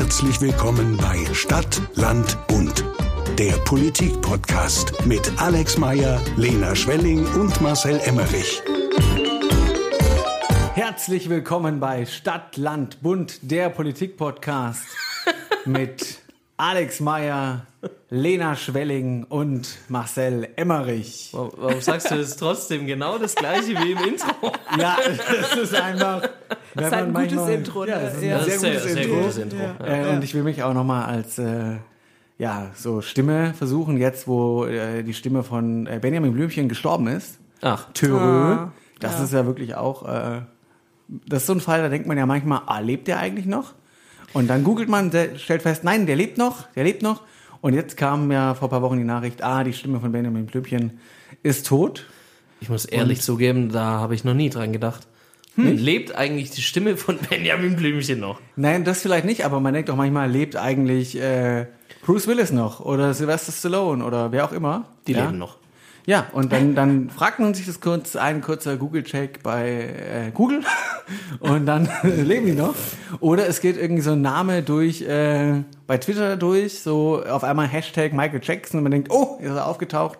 Herzlich willkommen bei Stadt, Land, Bund. Der Politik-Podcast mit Alex Meyer, Lena Schwelling und Marcel Emmerich. Herzlich willkommen bei Stadt, Land, Bund, der Politik-Podcast mit Alex Meyer, Lena Schwelling und Marcel Emmerich. Warum, warum sagst du das trotzdem genau das gleiche wie im Intro? Ja, das ist einfach. Das ist ein gutes Intro, Ja, ne? das ist ein Ja. sehr, Sehr, gutes sehr Intro. gutes Intro. Äh, Und ich will mich auch nochmal als äh, ja, so Stimme versuchen, jetzt wo äh, die Stimme von äh, Benjamin Blümchen gestorben ist. Ach, Törö. Ah, das ja. ist ja wirklich auch, äh, das ist so ein Fall, da denkt man ja manchmal, ah, lebt der eigentlich noch? Und dann googelt man, der stellt fest, nein, der lebt noch, der lebt noch. Und jetzt kam ja vor ein paar Wochen die Nachricht, ah, die Stimme von Benjamin Blümchen ist tot. ich muss ehrlich zugeben, da habe ich noch nie dran gedacht. Lebt eigentlich die Stimme von Benjamin Blümchen noch? Nein, das vielleicht nicht, aber man denkt doch manchmal, lebt eigentlich äh, Bruce Willis noch oder Sylvester Stallone oder wer auch immer. Die ja? leben noch. Ja, und dann, dann fragt man sich das kurz, ein kurzer Google-Check bei äh, Google und dann leben die noch. Oder es geht irgendwie so ein Name durch, äh, bei Twitter durch, so auf einmal Hashtag Michael Jackson und man denkt, oh, ist er aufgetaucht.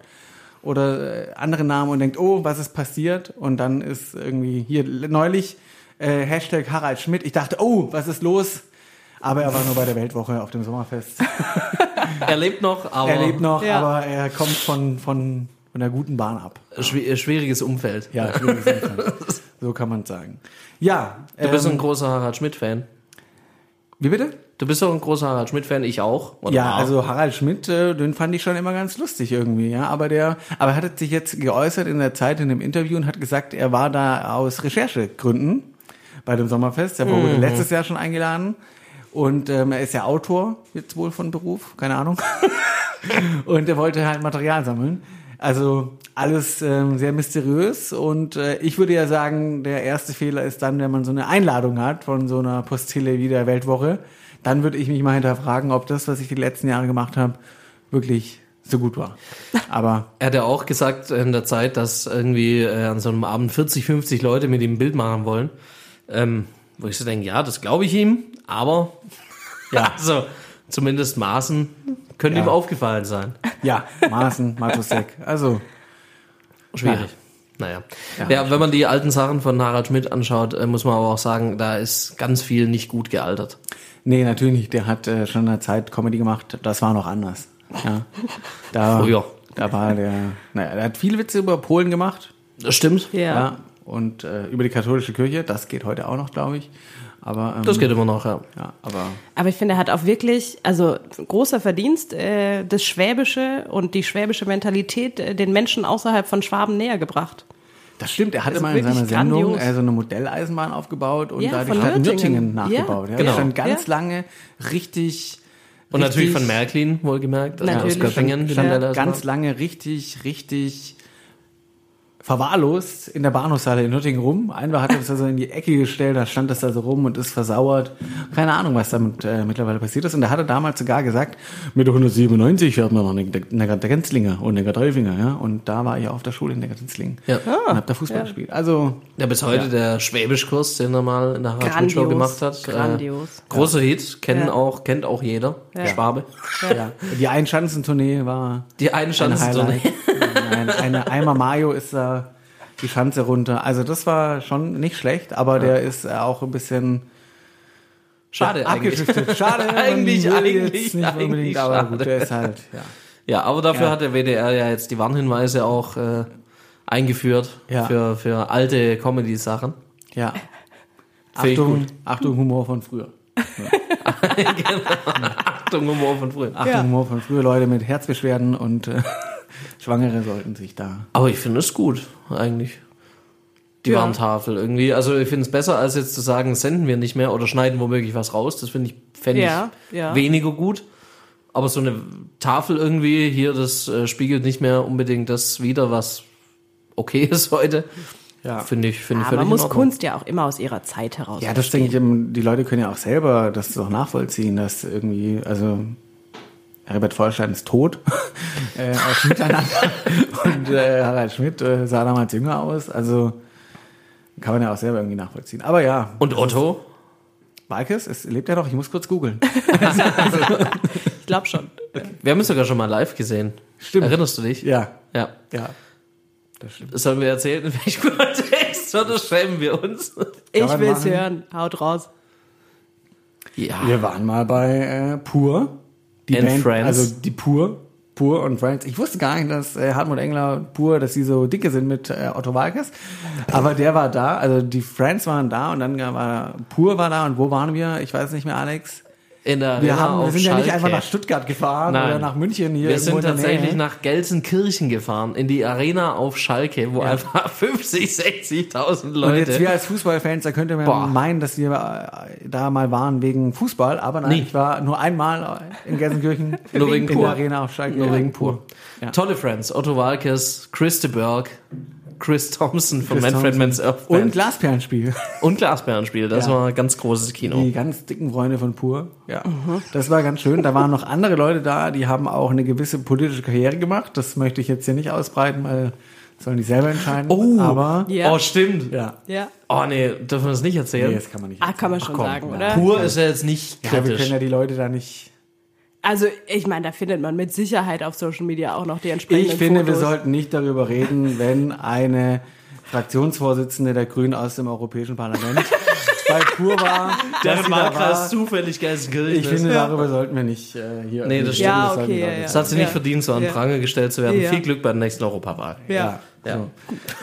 Oder äh, andere Namen und denkt, oh, was ist passiert? Und dann ist irgendwie hier neulich äh, Hashtag Harald Schmidt. Ich dachte, oh, was ist los? Aber er war nur bei der Weltwoche auf dem Sommerfest. Er lebt noch, aber er lebt noch, Ja. aber er kommt von, von, von der guten Bahn ab. schwi- äh, schwieriges Umfeld. Ja, schwieriges Umfeld. so kann man sagen. Ja, Du bist ähm, ein großer Harald Schmidt-Fan. wie bitte? Du bist doch ein großer Harald Schmidt-Fan, ich auch. Ja, war. also Harald Schmidt, äh, den fand ich schon immer ganz lustig irgendwie, ja. Aber der, aber er hat sich jetzt geäußert in der Zeit in einem Interview und hat gesagt, er war da aus Recherchegründen bei dem Sommerfest. Er wurde Mhm. letztes Jahr schon eingeladen und ähm, er ist ja Autor jetzt wohl von Beruf, keine Ahnung. und er wollte halt Material sammeln. Also alles ähm, sehr mysteriös und äh, ich würde ja sagen, der erste Fehler ist dann, wenn man so eine Einladung hat von so einer Postille wie der Weltwoche, dann würde ich mich mal hinterfragen, ob das, was ich die letzten Jahre gemacht habe, wirklich so gut war. Aber Er hat ja auch gesagt in der Zeit, dass irgendwie äh, an so einem Abend 40, 50 Leute mit ihm ein Bild machen wollen. Ähm, wo ich so denke, ja, das glaube ich ihm, aber ja, also zumindest Maßen können Ja. ihm aufgefallen sein. ja, Maaßen, Matusek, also Schwierig. Naja. Ja, wenn man die alten Sachen von Harald Schmidt anschaut, äh, muss man aber auch sagen, da ist ganz viel nicht gut gealtert. nee, natürlich nicht. Der hat äh, schon in der Zeit Comedy gemacht. Das war noch anders. Ja, da, Früher. da war der, naja, der hat viele Witze über Polen gemacht. Das stimmt. Ja. Ja. Und äh, über die katholische Kirche, das geht heute auch noch, glaube ich. Aber ähm, Das geht immer noch, ja. ja, aber Aber ich finde, er hat auch wirklich, also großer Verdienst, äh, das Schwäbische und die schwäbische Mentalität äh, den Menschen außerhalb von Schwaben näher gebracht. das stimmt. Er hatte Also mal in seiner Sendung grandios. äh, so eine Modelleisenbahn aufgebaut und Ja, da die Stadt Nürtingen, Nürtingen. nachgebaut. Ja, Ja, genau. stand ganz Ja. lange richtig Und natürlich richtig- von Märklin, wohlgemerkt. Also Natürlich. aus Göppingen. die stand Modelle ganz lange richtig, richtig verwahrlost in der Bahnhofshalle in Nürtingen rum. Einmal hat er das also in die Ecke gestellt, da stand das da so rum und ist versauert. Keine Ahnung, was damit äh, mittlerweile passiert ist. Und er hatte damals sogar gesagt, mit 197 fährt man noch eine, eine Grenzlinger und eine Dreifinger, ja. Und da war ich auf der Schule in der Grenzling Ja. und hab da Fußball gespielt. Also Ja, bis heute der Schwäbischkurs, den er mal in der Harald Show gemacht hat. Grandios. Äh, großer Hit, kennen Ja. auch, kennt auch jeder. Schwabe. ja, die Einschanzentournee war Die eine ein Highlight. Eine, Eimer Mayo ist da die Schanze runter. Also das war schon nicht schlecht, aber der ist äh, auch ein bisschen Schade eigentlich. abgeschüchtert. Schade, Eigentlich, eigentlich, nicht eigentlich unbedingt, aber schade. gut, der ist halt, ja. Ja, aber dafür Ja. hat der WDR ja jetzt die Warnhinweise auch äh, eingeführt Ja. für, für alte Comedy-Sachen. ja. Achtung. Achtung, Humor von früher. Achtung, Humor von früher. Achtung, Ja. Humor von früher, Leute mit Herzbeschwerden und äh, Schwangere sollten sich da. Aber ich finde es gut, eigentlich. Die Ja. Warntafel irgendwie. Also ich finde es besser, als jetzt zu sagen, senden wir nicht mehr oder schneiden womöglich was raus. Das finde ich, fände Ja, ich ja. weniger gut. Aber so eine Tafel irgendwie, hier, das äh, spiegelt nicht mehr unbedingt das wider, was okay ist heute. Ja. Finde ich, finde ich völlig man muss. Kunst ja auch immer aus ihrer Zeit heraus. Ja, das denke ich, die Leute können ja auch selber das doch nachvollziehen, dass irgendwie, also Herbert Feuerstein ist tot äh, aus Miteinander und äh, Harald Schmidt äh, sah damals jünger aus, also kann man ja auch selber irgendwie nachvollziehen. Aber ja, Und Otto? Walkes, es lebt er doch, ich muss kurz googeln. Ich glaube schon. Wir haben es sogar schon mal live gesehen. Stimmt. Erinnerst du dich? Ja, Ja. ja. Das stimmt. Sollen wir erzählen, in welchem Kontext oder schämen wir uns? Ich will's machen? hören. Haut raus. Ja. Wir waren mal bei äh, Pur. Die And Friends. Also die Pur. Pur und Friends. Ich wusste gar nicht, dass äh, Hartmut Engler und Pur, dass sie so dicke sind mit äh, Otto Walkes. Aber der war da, also die Friends waren da und dann war Pur war da und wo waren wir? Ich weiß nicht mehr, Alex. In der Wir, haben, wir sind ja nicht Schalke. einfach nach Stuttgart gefahren Nein. oder nach München hier. Wir sind tatsächlich nach Gelsenkirchen gefahren, in die Arena auf Schalke, wo einfach 50, 60.000 Und Leute. jetzt wir als Fußballfans, da könnte man Boah. meinen, dass wir äh, da mal waren wegen Fußball, aber nein, Nee. ich war nur einmal in Gelsenkirchen Nur wegen in Pur. der Arena auf Schalke. Nur wegen Pur. Ja. Tolle Friends. Otto Walkes, Chris de Berg, Chris Thompson von Chris Manfred Thompson. Mann's Earth Und Band. Glasperlenspiel. Und Glasbärenspiel. Das Ja. war ein ganz großes Kino. Die ganz dicken Freunde von Pur. Ja. Das war ganz schön. Da waren noch andere Leute da, die haben auch eine gewisse politische Karriere gemacht. Das möchte ich jetzt hier nicht ausbreiten, weil sollen die selber entscheiden. Oh, aber Ja. oh stimmt. ja. Ja. Oh nee, dürfen wir das nicht erzählen? Nee, das kann man nicht. Ah, kann man schon komm, sagen, ja. oder? Pur ist ja jetzt nicht Ja, wir kritisch. können ja die Leute da nicht. Also, ich meine, da findet man mit Sicherheit auf Social Media auch noch die entsprechenden Ich finde, wir Fotos. sollten nicht darüber reden, wenn eine Fraktionsvorsitzende der Grünen aus dem Europäischen Parlament bei Pur war. Deren da Wahlkreis war. zufällig Gelsenkirchen Ich finde, darüber sollten wir nicht äh, hier. Nee, das stimmt. Ja, das sollten okay, wir ja. Das hat sie nicht Ja. verdient, so an Ja. Pranger gestellt zu werden. Ja. Viel Glück bei der nächsten Europawahl. Ja. Ja. So.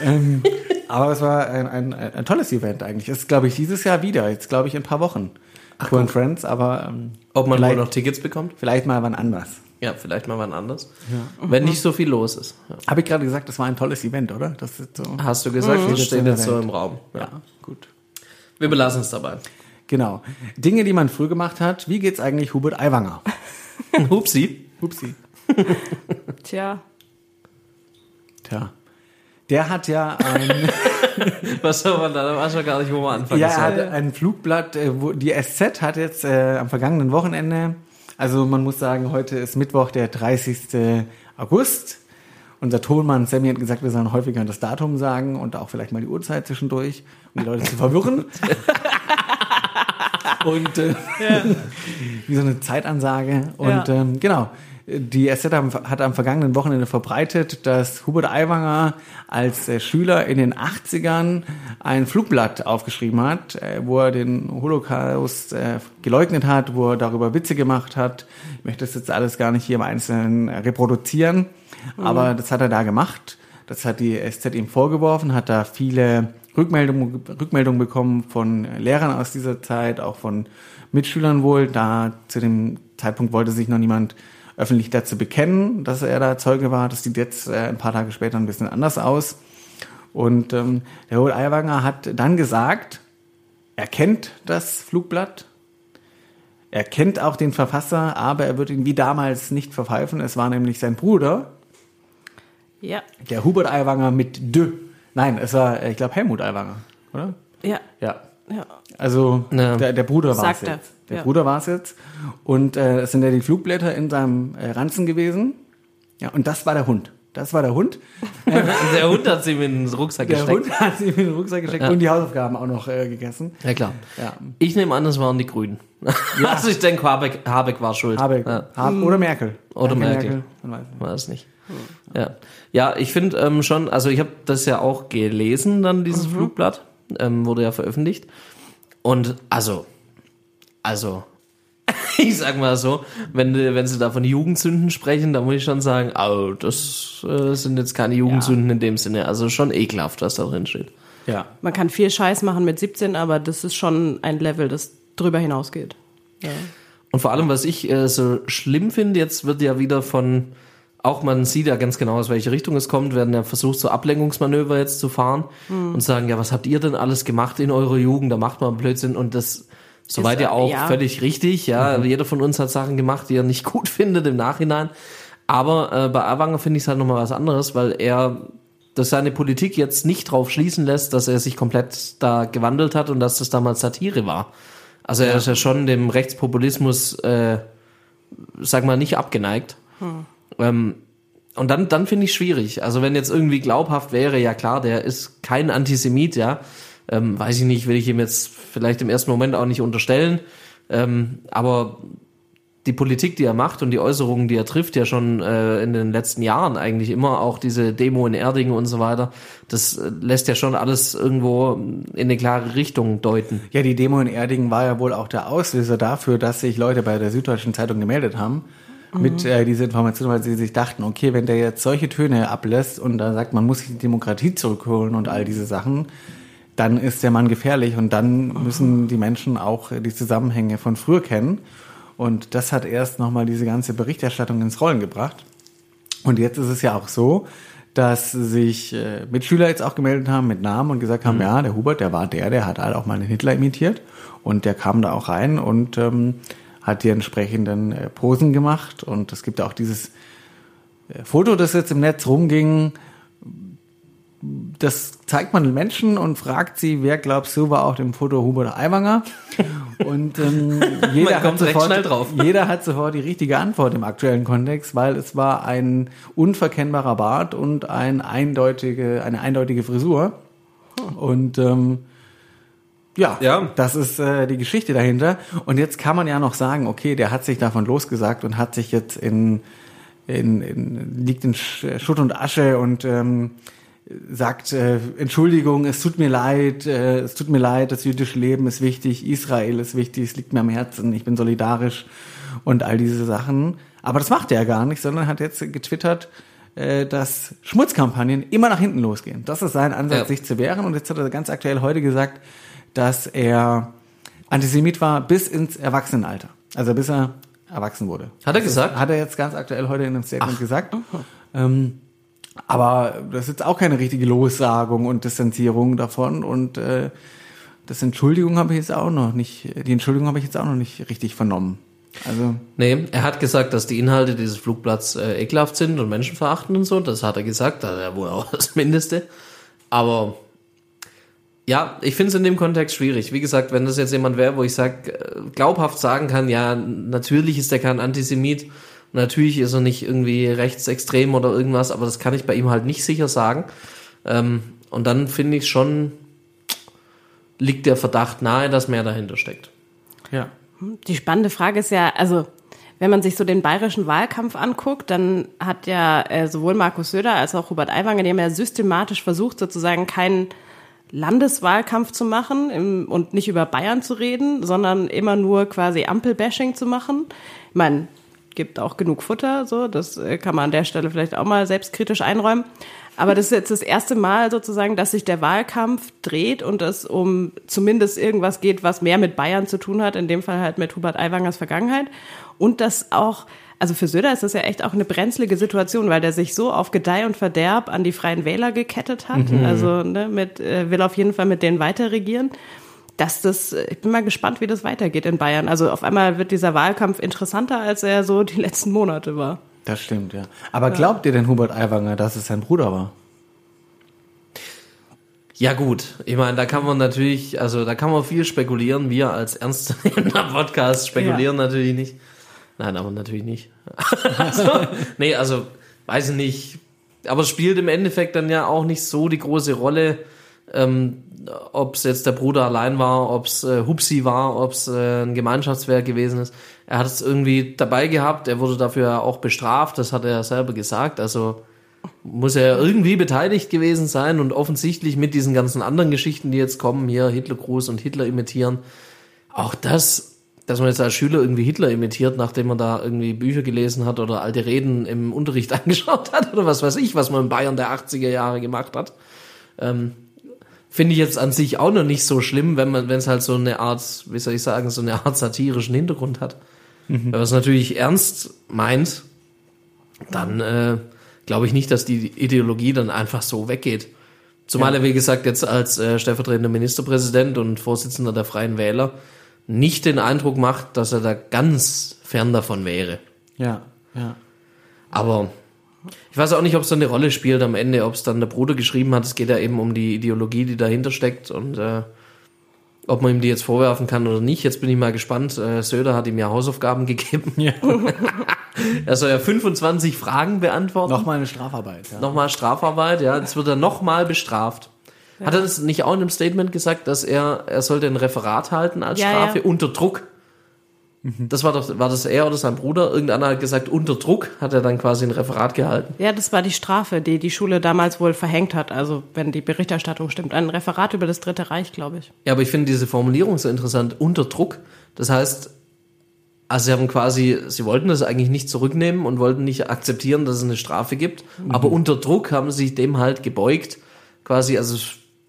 Ähm, aber es war ein, ein, ein, ein tolles Event eigentlich. Es ist, glaube ich, dieses Jahr wieder. Jetzt, glaube ich, in ein paar Wochen. Pur and Friends, aber ähm, Ob man wohl noch Tickets bekommt? vielleicht mal wann anders. Ja, vielleicht mal wann anders. Wenn nicht so viel los ist. Ja. Habe ich gerade gesagt, das war ein tolles Event, oder? Das ist so. Hast du gesagt, das Mhm. steht jetzt so im Raum. Ja, gut. Wir belassen es dabei. Genau. Dinge, die man früh gemacht hat. Wie geht's eigentlich Hubert Aiwanger? Hupsi. Upsi. Tja. Tja. Der hat ja ein, Was soll man da? Da weiß man gar nicht, wo man anfangen ja, er soll. hat ein Flugblatt, äh, wo die SZ hat jetzt äh, am vergangenen Wochenende, also man muss sagen, heute ist Mittwoch, der 30. August. Unser Tonmann Sammy hat gesagt, wir sollen häufiger das Datum sagen und auch vielleicht mal die Uhrzeit zwischendurch, um die Leute zu verwirren. und äh, wie so eine Zeitansage. Und Ja. ähm, genau, die SZ hat am vergangenen Wochenende verbreitet, dass Hubert Aiwanger als äh, Schüler in den 80ern ein Flugblatt aufgeschrieben hat, äh, wo er den Holocaust äh, geleugnet hat, wo er darüber Witze gemacht hat. Ich möchte das jetzt alles gar nicht hier im Einzelnen reproduzieren, aber das hat er da gemacht. Das hat die SZ ihm vorgeworfen, hat da viele Rückmeldungen, Rückmeldungen bekommen von Lehrern aus dieser Zeit, auch von Mitschülern wohl. Da zu dem Zeitpunkt wollte sich noch niemand öffentlich dazu bekennen, dass er da Zeuge war. Das sieht jetzt äh, ein paar Tage später ein bisschen anders aus. Und ähm, der Hol Aiwanger hat dann gesagt, er kennt das Flugblatt, er kennt auch den Verfasser, aber er wird ihn wie damals nicht verpfeifen. Es war nämlich sein Bruder, Ja. der Hubert Aiwanger mit D. Nein, es war, äh, ich glaube, Helmut Aiwanger, oder? Ja. Ja. Ja. Also Ja. der, der Bruder war es Sagt er, jetzt. Der ja. Bruder war es jetzt. Und äh, es sind ja die Flugblätter in seinem äh, Ranzen gewesen. Ja, und das war der Hund. Das war der Hund. Der Hund hat sie mir in den Rucksack Der gesteckt. Hund hat sie in den Rucksack gesteckt Ja. und die Hausaufgaben auch noch äh, gegessen. Ja, klar. Ja. Ich nehme an, das waren die Grünen. Also ich denke, Habeck, Habeck war schuld. Habeck. Ja. Hab, oder Merkel. Oder Danke, Merkel. Man weiß nicht. War es nicht. Ja, ja ich finde ähm, schon, also ich habe das ja auch gelesen, dann dieses Flugblatt, ähm, wurde ja veröffentlicht. Und also, also, ich sag mal so, wenn, wenn sie da von Jugendsünden sprechen, dann muss ich schon sagen, oh, das äh, sind jetzt keine Jugendsünden in dem Sinne. Also schon ekelhaft, was da drin steht. Ja. Man kann viel Scheiß machen mit 17, aber das ist schon ein Level, das drüber hinausgeht. Ja. Und vor allem, was ich äh, so schlimm finde, jetzt wird ja wieder von, auch man sieht ja ganz genau, aus welche Richtung es kommt, werden ja versucht, so Ablenkungsmanöver jetzt zu fahren und sagen, ja, was habt ihr denn alles gemacht in eurer Jugend? Da macht man Blödsinn und das soweit Ist, ja äh, auch ja. völlig richtig. Ja, jeder von uns hat Sachen gemacht, die er nicht gut findet im Nachhinein. Aber äh, bei Awanger finde ich es halt nochmal was anderes, weil er dass seine Politik jetzt nicht drauf schließen lässt, dass er sich komplett da gewandelt hat und dass das damals Satire war. Also er ist ja schon dem Rechtspopulismus, äh, sag mal, nicht abgeneigt. Ähm, und dann, dann finde ich schwierig. Also wenn jetzt irgendwie glaubhaft wäre, ja klar, der ist kein Antisemit, ja, Ähm, weiß ich nicht, will ich ihm jetzt vielleicht im ersten Moment auch nicht unterstellen. Ähm, aber die Politik, die er macht und die Äußerungen, die er trifft, ja schon äh, in den letzten Jahren eigentlich immer, auch diese Demo in Erdingen und so weiter, das äh, lässt ja schon alles irgendwo in eine klare Richtung deuten. Ja, die Demo in Erdingen war ja wohl auch der Auslöser dafür, dass sich Leute bei der Süddeutschen Zeitung gemeldet haben mit äh, dieser Information, weil sie sich dachten, okay, wenn der jetzt solche Töne ablässt und da sagt, man muss sich die Demokratie zurückholen und all diese Sachen, dann ist der Mann gefährlich und dann müssen die Menschen auch die Zusammenhänge von früher kennen. Und das hat erst nochmal diese ganze Berichterstattung ins Rollen gebracht. Und jetzt ist es ja auch so, dass sich äh, Mitschüler jetzt auch gemeldet haben mit Namen und gesagt haben, ja, der Hubert, der war der, der hat halt auch mal einen Hitler imitiert und der kam da auch rein und ähm, hat die entsprechenden äh, Posen gemacht. Und es gibt auch dieses äh, Foto, das jetzt im Netz rumging, das zeigt man den Menschen und fragt sie, wer glaubst du war auf dem Foto Hubert Aiwanger? Und ähm, jeder, kommt hat sofort, jeder hat sofort die richtige Antwort im aktuellen Kontext, weil es war ein unverkennbarer Bart und ein eindeutige, eine eindeutige Frisur. Und ähm, ja, Ja. das ist äh, die Geschichte dahinter. Und jetzt kann man ja noch sagen, okay, der hat sich davon losgesagt und hat sich jetzt in, in, in liegt in Sch- Schutt und Asche und ähm, sagt, äh, Entschuldigung, es tut mir leid, äh, es tut mir leid, das jüdische Leben ist wichtig, Israel ist wichtig, es liegt mir am Herzen, ich bin solidarisch und all diese Sachen. Aber das macht er ja gar nicht, sondern hat jetzt getwittert, äh, dass Schmutzkampagnen immer nach hinten losgehen. Das ist sein Ansatz, Ja. sich zu wehren. Und jetzt hat er ganz aktuell heute gesagt, dass er Antisemit war bis ins Erwachsenenalter. Also bis er erwachsen wurde. Hat er gesagt? Hat er jetzt ganz aktuell heute in einem Statement gesagt. Ähm, aber das ist jetzt auch keine richtige Lossagung und Distanzierung davon. Und äh, das Entschuldigung habe ich jetzt auch noch nicht, die Entschuldigung habe ich jetzt auch noch nicht richtig vernommen. Also Nee, er hat gesagt, dass die Inhalte dieses Flugblatts äh, ekelhaft sind und menschenverachtend und so. Das hat er gesagt, das ist ja wohl auch das Mindeste. Aber ja, ich finde es in dem Kontext schwierig. Wie gesagt, wenn das jetzt jemand wäre, wo ich sag, äh, glaubhaft sagen kann, ja, natürlich ist er kein Antisemit, natürlich ist er nicht irgendwie rechtsextrem oder irgendwas, aber das kann ich bei ihm halt nicht sicher sagen. Ähm, und dann finde ich schon, liegt der Verdacht nahe, dass mehr dahinter steckt. ja. Die spannende Frage ist ja, also wenn man sich so den bayerischen Wahlkampf anguckt, dann hat ja äh, sowohl Markus Söder als auch Hubert Aiwanger, die haben ja systematisch versucht, sozusagen keinen Landeswahlkampf zu machen im, und nicht über Bayern zu reden, sondern immer nur quasi Ampelbashing zu machen. Ich meine, gibt auch genug Futter, so das äh, kann man an der Stelle vielleicht auch mal selbstkritisch einräumen. Aber das ist jetzt das erste Mal sozusagen, dass sich der Wahlkampf dreht und es um zumindest irgendwas geht, was mehr mit Bayern zu tun hat, in dem Fall halt mit Hubert Aiwangers Vergangenheit. Und das auch, also für Söder ist das ja echt auch eine brenzlige Situation, weil der sich so auf Gedeih und Verderb an die Freien Wähler gekettet hat. Also ne, mit, äh, will auf jeden Fall mit denen weiter regieren. Dass das, ich bin mal gespannt, wie das weitergeht in Bayern. Also auf einmal wird dieser Wahlkampf interessanter, als er so die letzten Monate war. Das stimmt, ja. Aber glaubt ihr denn Hubert Aiwanger, dass es sein Bruder war? Ja gut, ich meine, da kann man natürlich, also da kann man viel spekulieren. Wir als ernstzunehmender Podcast spekulieren natürlich nicht. Nein, aber natürlich nicht. also, nee, also weiß ich nicht. Aber spielt im Endeffekt dann ja auch nicht so die große Rolle, ähm, ob es jetzt der Bruder allein war, ob es äh, Hupsi war, ob es äh, ein Gemeinschaftswerk gewesen ist. Er hat es irgendwie dabei gehabt, er wurde dafür auch bestraft, das hat er selber gesagt. Also muss er irgendwie beteiligt gewesen sein und offensichtlich mit diesen ganzen anderen Geschichten, die jetzt kommen, hier Hitlergruß und Hitler imitieren, auch das, dass man jetzt als Schüler irgendwie Hitler imitiert, nachdem man da irgendwie Bücher gelesen hat oder alte Reden im Unterricht angeschaut hat oder was weiß ich, was man in Bayern der 80er Jahre gemacht hat, ähm, finde ich jetzt an sich auch noch nicht so schlimm, wenn man, wenn es halt so eine Art, wie soll ich sagen, so eine Art satirischen Hintergrund hat. Wenn man es natürlich ernst meint, dann äh, glaube ich nicht, dass die Ideologie dann einfach so weggeht. Zumal er, wie gesagt, jetzt als äh, stellvertretender Ministerpräsident und Vorsitzender der Freien Wähler nicht den Eindruck macht, dass er da ganz fern davon wäre. Ja, ja. Aber ich weiß auch nicht, ob es da eine Rolle spielt am Ende, ob es dann der Bruder geschrieben hat. Es geht ja eben um die Ideologie, die dahinter steckt und äh, ob man ihm die jetzt vorwerfen kann oder nicht. Jetzt bin ich mal gespannt. Äh, Söder hat ihm ja Hausaufgaben gegeben. ja. Er soll ja 25 Fragen beantworten. Nochmal eine Strafarbeit. Ja. Nochmal Strafarbeit, ja. Jetzt wird er nochmal bestraft. Hat er das nicht auch in einem Statement gesagt, dass er, er sollte ein Referat halten als Ja, Strafe ja. unter Druck? Das war doch, war das er oder sein Bruder? Irgendeiner hat gesagt, unter Druck hat er dann quasi ein Referat gehalten. Ja, das war die Strafe, die die Schule damals wohl verhängt hat. Also, wenn die Berichterstattung stimmt. Ein Referat über das Dritte Reich, glaube ich. Ja, aber ich finde diese Formulierung so interessant, unter Druck. Das heißt, also sie haben quasi, sie wollten das eigentlich nicht zurücknehmen und wollten nicht akzeptieren, dass es eine Strafe gibt, aber unter Druck haben sie sich dem halt gebeugt. Quasi, also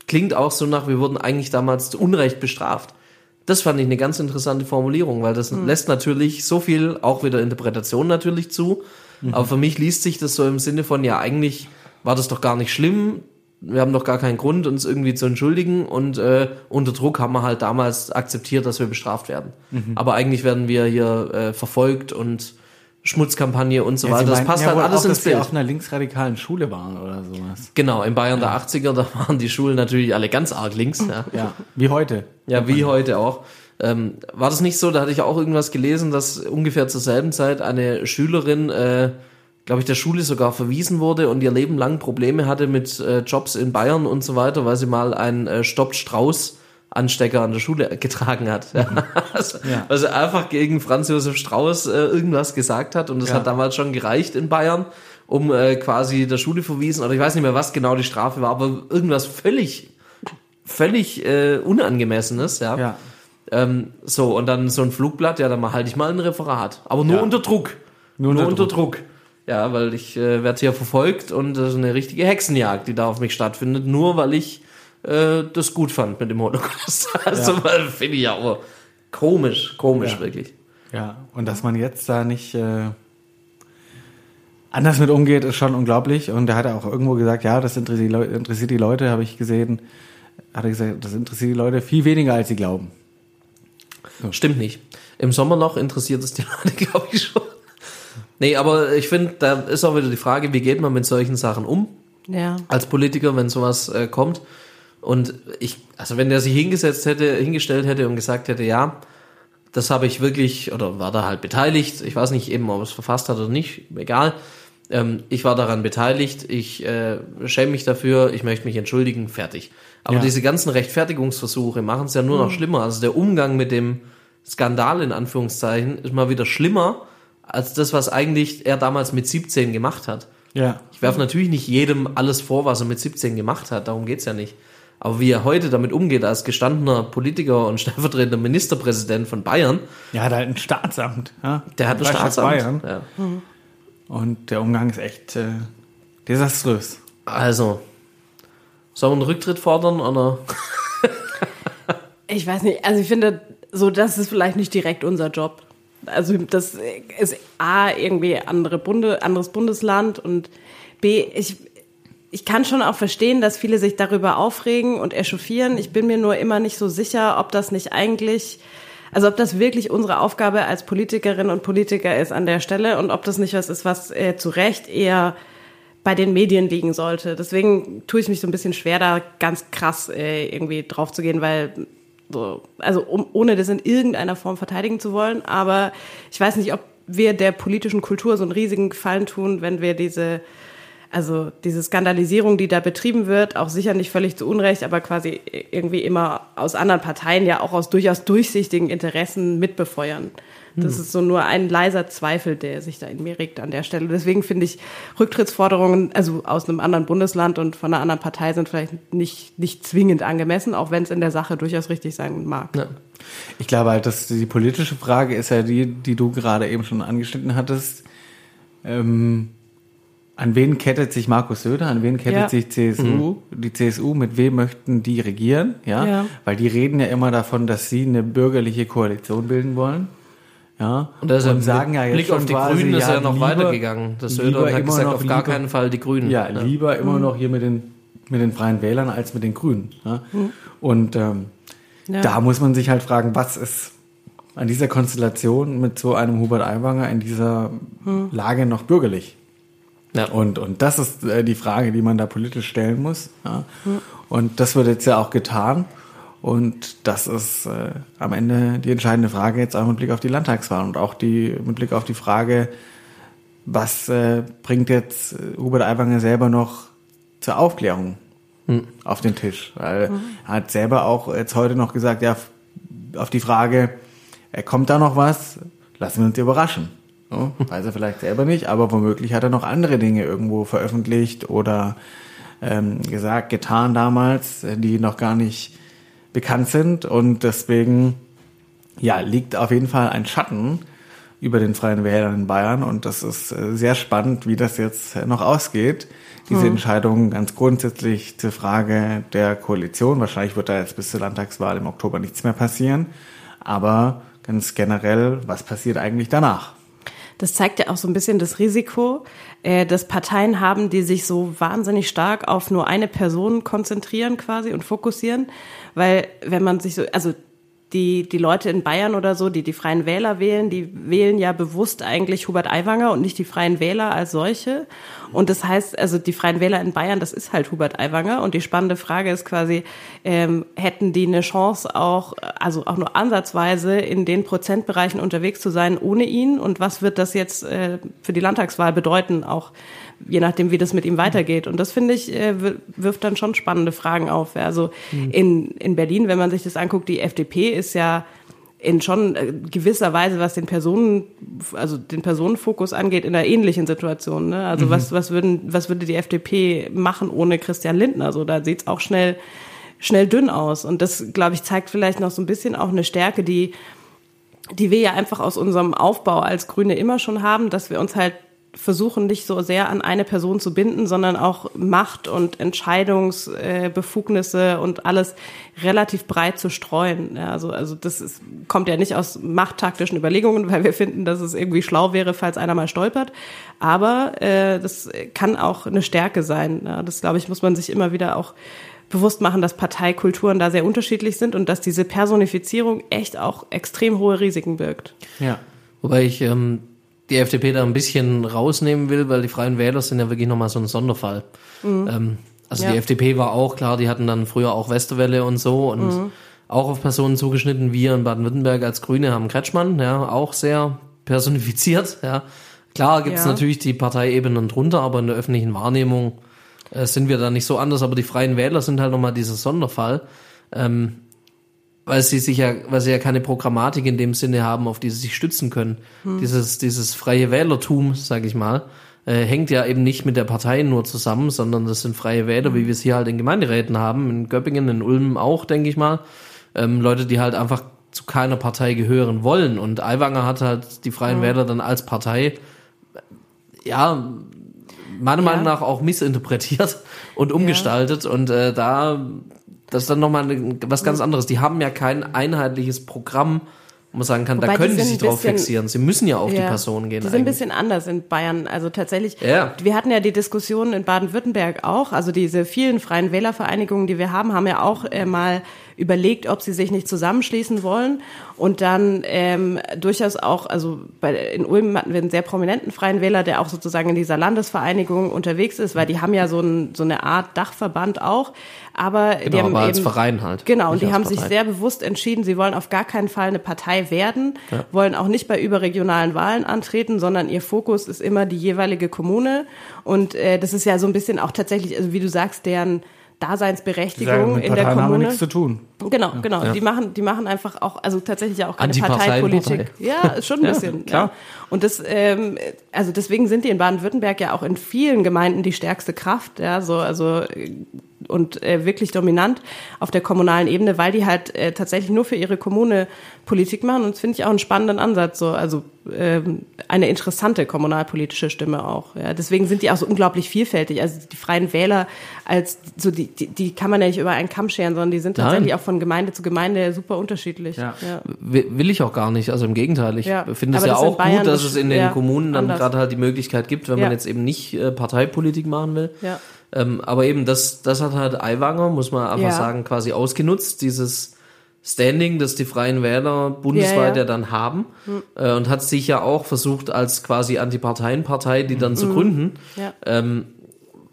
klingt auch so nach, wir wurden eigentlich damals zu Unrecht bestraft. Das fand ich eine ganz interessante Formulierung, weil das lässt natürlich so viel, auch wieder Interpretation natürlich zu. Aber für mich liest sich das so im Sinne von, ja, eigentlich war das doch gar nicht schlimm. Wir haben doch gar keinen Grund, uns irgendwie zu entschuldigen. Und äh, unter Druck haben wir halt damals akzeptiert, dass wir bestraft werden. Aber eigentlich werden wir hier äh, verfolgt und Schmutzkampagne und so Ja, weiter. Sie Das passt ja halt alles auch, ins dass sie Bild. auf einer linksradikalen Schule waren oder sowas. Genau, in Bayern der 80er, da waren die Schulen natürlich alle ganz arg links. Ja. Ja, wie heute. Ja, wie heute auch. Ähm, war das nicht so, da hatte ich auch irgendwas gelesen, dass ungefähr zur selben Zeit eine Schülerin, äh, glaube ich, der Schule sogar verwiesen wurde und ihr Leben lang Probleme hatte mit äh, Jobs in Bayern und so weiter, weil sie mal einen äh, Stoppt Strauß Anstecker an der Schule getragen hat. Ja. Also, Ja. Sie einfach gegen Franz Josef Strauß äh, irgendwas gesagt hat und das Ja. hat damals schon gereicht in Bayern, um äh, quasi der Schule verwiesen, oder ich weiß nicht mehr, was genau die Strafe war, aber irgendwas völlig, völlig äh, unangemessenes, ja. Ja. Ähm, so, und dann so ein Flugblatt, ja, dann halte ich mal ein Referat. Aber nur unter Druck. Nur Nur, unter unter Druck. Ja, weil ich äh, werde hier verfolgt und das ist eine richtige Hexenjagd, die da auf mich stattfindet, nur weil ich äh, das gut fand mit dem Holocaust. Also, Ja. finde ich ja auch komisch, komisch, Ja. wirklich. Ja, und dass man jetzt da nicht äh, anders mit umgeht, ist schon unglaublich. Und er hat auch irgendwo gesagt, ja, das interessiert die, Leu interessiert die Leute, habe ich gesehen. Hat er gesagt, das interessiert die Leute viel weniger, als sie glauben. Stimmt nicht. Im Sommerloch interessiert es die Leute, glaube ich, schon. Nee, aber ich finde, da ist auch wieder die Frage, wie geht man mit solchen Sachen um? Ja. als Politiker, wenn sowas äh, kommt. Und ich, also wenn der sich hingesetzt hätte, hingestellt hätte und gesagt hätte, ja, das habe ich wirklich, oder war da halt beteiligt, ich weiß nicht eben, ob er es verfasst hat oder nicht, egal. Ähm, ich war daran beteiligt, ich äh, schäme mich dafür, ich möchte mich entschuldigen, fertig. Aber Ja. diese ganzen Rechtfertigungsversuche machen es ja nur noch schlimmer. Also der Umgang mit dem Skandal in Anführungszeichen ist mal wieder schlimmer als das, was eigentlich er damals mit 17 gemacht hat. Ja. Ich werfe natürlich nicht jedem alles vor, was er mit 17 gemacht hat, darum geht's ja nicht. Aber wie er heute damit umgeht, als gestandener Politiker und stellvertretender Ministerpräsident von Bayern, Ja, hat halt ein Staatsamt. Ja? der hat ein Staatsamt. Bayern. Ja. Und der Umgang ist echt äh, desaströs. Also, soll man einen Rücktritt fordern oder? Ich weiß nicht, also ich finde, so das ist vielleicht nicht direkt unser Job. Also das ist A, irgendwie andere Bunde, anderes Bundesland und B, ich, ich kann schon auch verstehen, dass viele sich darüber aufregen und echauffieren. Ich bin mir nur immer nicht so sicher, ob das nicht eigentlich, also ob das wirklich unsere Aufgabe als Politikerinnen und Politiker ist an der Stelle und ob das nicht was ist, was äh, zu Recht eher bei den Medien liegen sollte. Deswegen tue ich mich so ein bisschen schwer, da ganz krass äh, irgendwie drauf zu gehen, weil so, also um, ohne das in irgendeiner Form verteidigen zu wollen, aber ich weiß nicht, ob wir der politischen Kultur so einen riesigen Gefallen tun, wenn wir diese, also diese Skandalisierung, die da betrieben wird, auch sicher nicht völlig zu Unrecht, aber quasi irgendwie immer aus anderen Parteien, ja auch aus durchaus durchsichtigen Interessen mitbefeuern. Das ist so nur ein leiser Zweifel, der sich da in mir regt an der Stelle. Deswegen finde ich Rücktrittsforderungen, also aus einem anderen Bundesland und von einer anderen Partei sind vielleicht nicht, nicht zwingend angemessen, auch wenn es in der Sache durchaus richtig sein mag. Ja. Ich glaube halt, dass die politische Frage ist ja die, die du gerade eben schon angeschnitten hattest. Ähm, an wen kettet sich Markus Söder, an wen kettet Ja. sich CSU, die CSU, mit wem möchten die regieren, ja? Ja. Weil die reden ja immer davon, dass sie eine bürgerliche Koalition bilden wollen. Ja, Und, das ist und ja sagen ja jetzt Blick schon auf die quasi, Grünen ist ja, ja noch lieber- weitergegangen. Das Söder hat immer gesagt, noch auf gar lieber- keinen Fall die Grünen. Ja, lieber immer Mhm. noch hier mit den, mit den Freien Wählern als mit den Grünen. Ja? Und ähm, Ja. da muss man sich halt fragen, was ist an dieser Konstellation mit so einem Hubert Aiwanger in dieser Lage noch bürgerlich? Ja. Und, und das ist äh, die Frage, die man da politisch stellen muss. Ja? Und das wird jetzt ja auch getan. Und das ist äh, am Ende die entscheidende Frage jetzt auch mit Blick auf die Landtagswahl und auch die mit Blick auf die Frage, was äh, bringt jetzt äh, Hubert Aiwanger selber noch zur Aufklärung auf den Tisch. Weil er hat selber auch jetzt heute noch gesagt, ja, auf die Frage, äh, kommt da noch was? Lassen wir uns überraschen. So, weiß er vielleicht selber nicht, aber womöglich hat er noch andere Dinge irgendwo veröffentlicht oder ähm, gesagt, getan damals, die noch gar nicht bekannt sind und deswegen ja, liegt auf jeden Fall ein Schatten über den Freien Wählern in Bayern und das ist äh, sehr spannend, wie das jetzt noch ausgeht. Diese Entscheidung ganz grundsätzlich zur Frage der Koalition. Wahrscheinlich wird da jetzt bis zur Landtagswahl im Oktober nichts mehr passieren. Aber ganz generell, was passiert eigentlich danach? Das zeigt ja auch so ein bisschen das Risiko, äh, dass Parteien haben, die sich so wahnsinnig stark auf nur eine Person konzentrieren quasi und fokussieren. Weil wenn man sich so, also die, die Leute in Bayern oder so, die die Freien Wähler wählen, die wählen ja bewusst eigentlich Hubert Aiwanger und nicht die Freien Wähler als solche. Und das heißt, also die Freien Wähler in Bayern, das ist halt Hubert Aiwanger. Und die spannende Frage ist quasi, ähm, hätten die eine Chance auch, also auch nur ansatzweise in den Prozentbereichen unterwegs zu sein ohne ihn? Und was wird das jetzt äh, für die Landtagswahl bedeuten, auch je nachdem, wie das mit ihm weitergeht. Und das finde ich, äh, wirft dann schon spannende Fragen auf. Also in, in Berlin, wenn man sich das anguckt, die FDP ist ja in schon äh, gewisser Weise, was den Personen, also den Personenfokus angeht, in einer ähnlichen Situation. Ne? Also was, was würden, was würde die FDP machen ohne Christian Lindner? Also da sieht's auch schnell, schnell dünn aus. Und das, glaube ich, zeigt vielleicht noch so ein bisschen auch eine Stärke, die, die wir ja einfach aus unserem Aufbau als Grüne immer schon haben, dass wir uns halt versuchen, nicht so sehr an eine Person zu binden, sondern auch Macht und Entscheidungsbefugnisse und alles relativ breit zu streuen. Also, also das ist, kommt ja nicht aus machttaktischen Überlegungen, weil wir finden, dass es irgendwie schlau wäre, falls einer mal stolpert. Aber äh, das kann auch eine Stärke sein. Das, glaube ich, muss man sich immer wieder auch bewusst machen, dass Parteikulturen da sehr unterschiedlich sind und dass diese Personifizierung echt auch extrem hohe Risiken birgt. Ja. Wobei ich ähm, die FDP da ein bisschen rausnehmen will, weil die Freien Wähler sind ja wirklich nochmal so ein Sonderfall. Ähm, also Ja. die FDP war auch, klar, die hatten dann früher auch Westerwelle und so und auch auf Personen zugeschnitten. Wir in Baden-Württemberg als Grüne haben Kretschmann, ja, auch sehr personifiziert, ja. Klar gibt's Ja. natürlich die Parteiebenen drunter, aber in der öffentlichen Wahrnehmung äh, sind wir da nicht so anders. Aber die Freien Wähler sind halt nochmal dieser Sonderfall. Ähm, weil sie sich ja, weil sie ja keine Programmatik in dem Sinne haben, auf die sie sich stützen können. Dieses, dieses freie Wählertum, sage ich mal, äh, hängt ja eben nicht mit der Partei nur zusammen, sondern das sind freie Wähler, wie wir es hier halt in Gemeinderäten haben, in Göppingen, in Ulm auch, denke ich mal. Ähm, Leute, die halt einfach zu keiner Partei gehören wollen. Und Aiwanger hat halt die Freien Wähler dann als Partei, ja, meiner Ja. Meinung nach auch missinterpretiert und umgestaltet. Und äh, da, das ist dann nochmal was ganz anderes. Die haben ja kein einheitliches Programm, wo man sagen kann, Wobei da die können die sind sich ein drauf bisschen- fixieren. Sie müssen ja auf die Ja. Person gehen. Die sind ein eigentlich. bisschen anders in Bayern. Also tatsächlich, Ja. wir hatten ja die Diskussion in Baden-Württemberg auch. Also diese vielen freien Wählervereinigungen, die wir haben, haben ja auch äh, mal überlegt, ob sie sich nicht zusammenschließen wollen und dann ähm, durchaus auch, also bei, in Ulm hatten wir einen sehr prominenten freien Wähler, der auch sozusagen in dieser Landesvereinigung unterwegs ist, weil die haben ja so, ein, so eine Art Dachverband auch, aber die Genau, haben aber als eben, Verein halt. Genau, und die haben sich Partei. sehr bewusst entschieden, sie wollen auf gar keinen Fall eine Partei werden, wollen auch nicht bei überregionalen Wahlen antreten, sondern ihr Fokus ist immer die jeweilige Kommune. Und äh, das ist ja so ein bisschen auch tatsächlich, also wie du sagst, deren Daseinsberechtigung mit in der Parteien haben Kommune. nichts zu tun. Genau, genau. Die machen, die machen einfach auch, also tatsächlich auch keine. Parteipolitik. Ja, schon ein Ja, bisschen. klar. Ja. Und das, ähm, also deswegen sind die in Baden-Württemberg ja auch in vielen Gemeinden die stärkste Kraft, ja, so, also äh, und äh, wirklich dominant auf der kommunalen Ebene, weil die halt äh, tatsächlich nur für ihre Kommune Politik machen. Und das finde ich auch einen spannenden Ansatz, so, also ähm, eine interessante kommunalpolitische Stimme auch. Ja. Deswegen sind die auch so unglaublich vielfältig. Also die Freien Wähler als so die, die, die kann man ja nicht über einen Kamm scheren, sondern die sind Nein. tatsächlich auch von Gemeinde zu Gemeinde super unterschiedlich. Ja. Will will ich auch gar nicht, also im Gegenteil. Ich Ja, finde es ja auch gut, dass es in den ja, Kommunen dann gerade halt die Möglichkeit gibt, wenn Ja. man jetzt eben nicht äh, Parteipolitik machen will. Ja. Ähm, aber eben, das, das hat halt Aiwanger, muss man einfach Ja. sagen, quasi ausgenutzt, dieses Standing, das die Freien Wähler bundesweit Ja, ja, dann haben. Äh, und hat sich ja auch versucht, als quasi Antiparteienpartei, die dann zu gründen, ähm,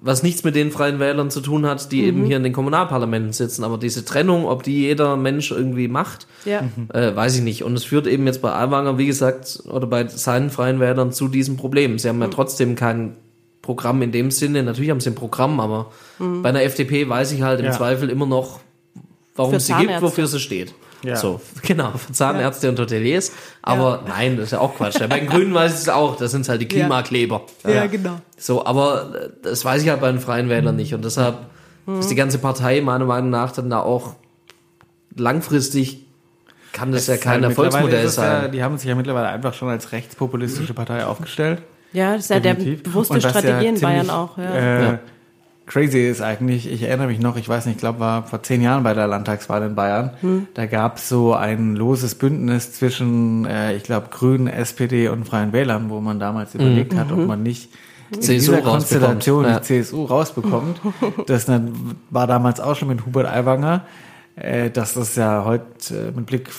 was nichts mit den Freien Wählern zu tun hat, die Mhm. eben hier in den Kommunalparlamenten sitzen. Aber diese Trennung, ob die jeder Mensch irgendwie macht, Ja. äh, weiß ich nicht. Und es führt eben jetzt bei Aiwanger, wie gesagt, oder bei seinen Freien Wählern zu diesem Problem. Sie haben Mhm. ja trotzdem kein Programm in dem Sinne. Natürlich haben sie ein Programm, aber bei einer FDP weiß ich halt im Ja. Zweifel immer noch, warum Für sie gibt, wofür sie steht. Ja. So, genau, für Zahnärzte und Hoteliers. Aber nein, das ist ja auch Quatsch. Bei den Grünen weiß ich es auch, das sind halt die Klimakleber. Ja, genau. So, aber das weiß ich halt bei den Freien Wählern nicht. Und deshalb ist die ganze Partei meiner Meinung nach dann da auch langfristig kann das ja kein Mittlerweile Erfolgsmodell Ja, sein. die haben sich ja mittlerweile einfach schon als rechtspopulistische Partei aufgestellt. Ja, das ist ja der Definitiv. bewusste das ja Strategie in Bayern auch. Ja. Äh, Ja. Crazy ist eigentlich, ich erinnere mich noch, ich weiß nicht, ich glaube, war vor zehn Jahren bei der Landtagswahl in Bayern. Hm. Da gab es so ein loses Bündnis zwischen, äh, ich glaube, Grünen, SPD und Freien Wählern, wo man damals überlegt hat, Mhm. ob man nicht in CSU dieser rausbekommt. Konstellation Ja. die CSU rausbekommt. Das dann, war damals auch schon mit Hubert Aiwanger. Äh, das ist ja heute, äh, mit Blick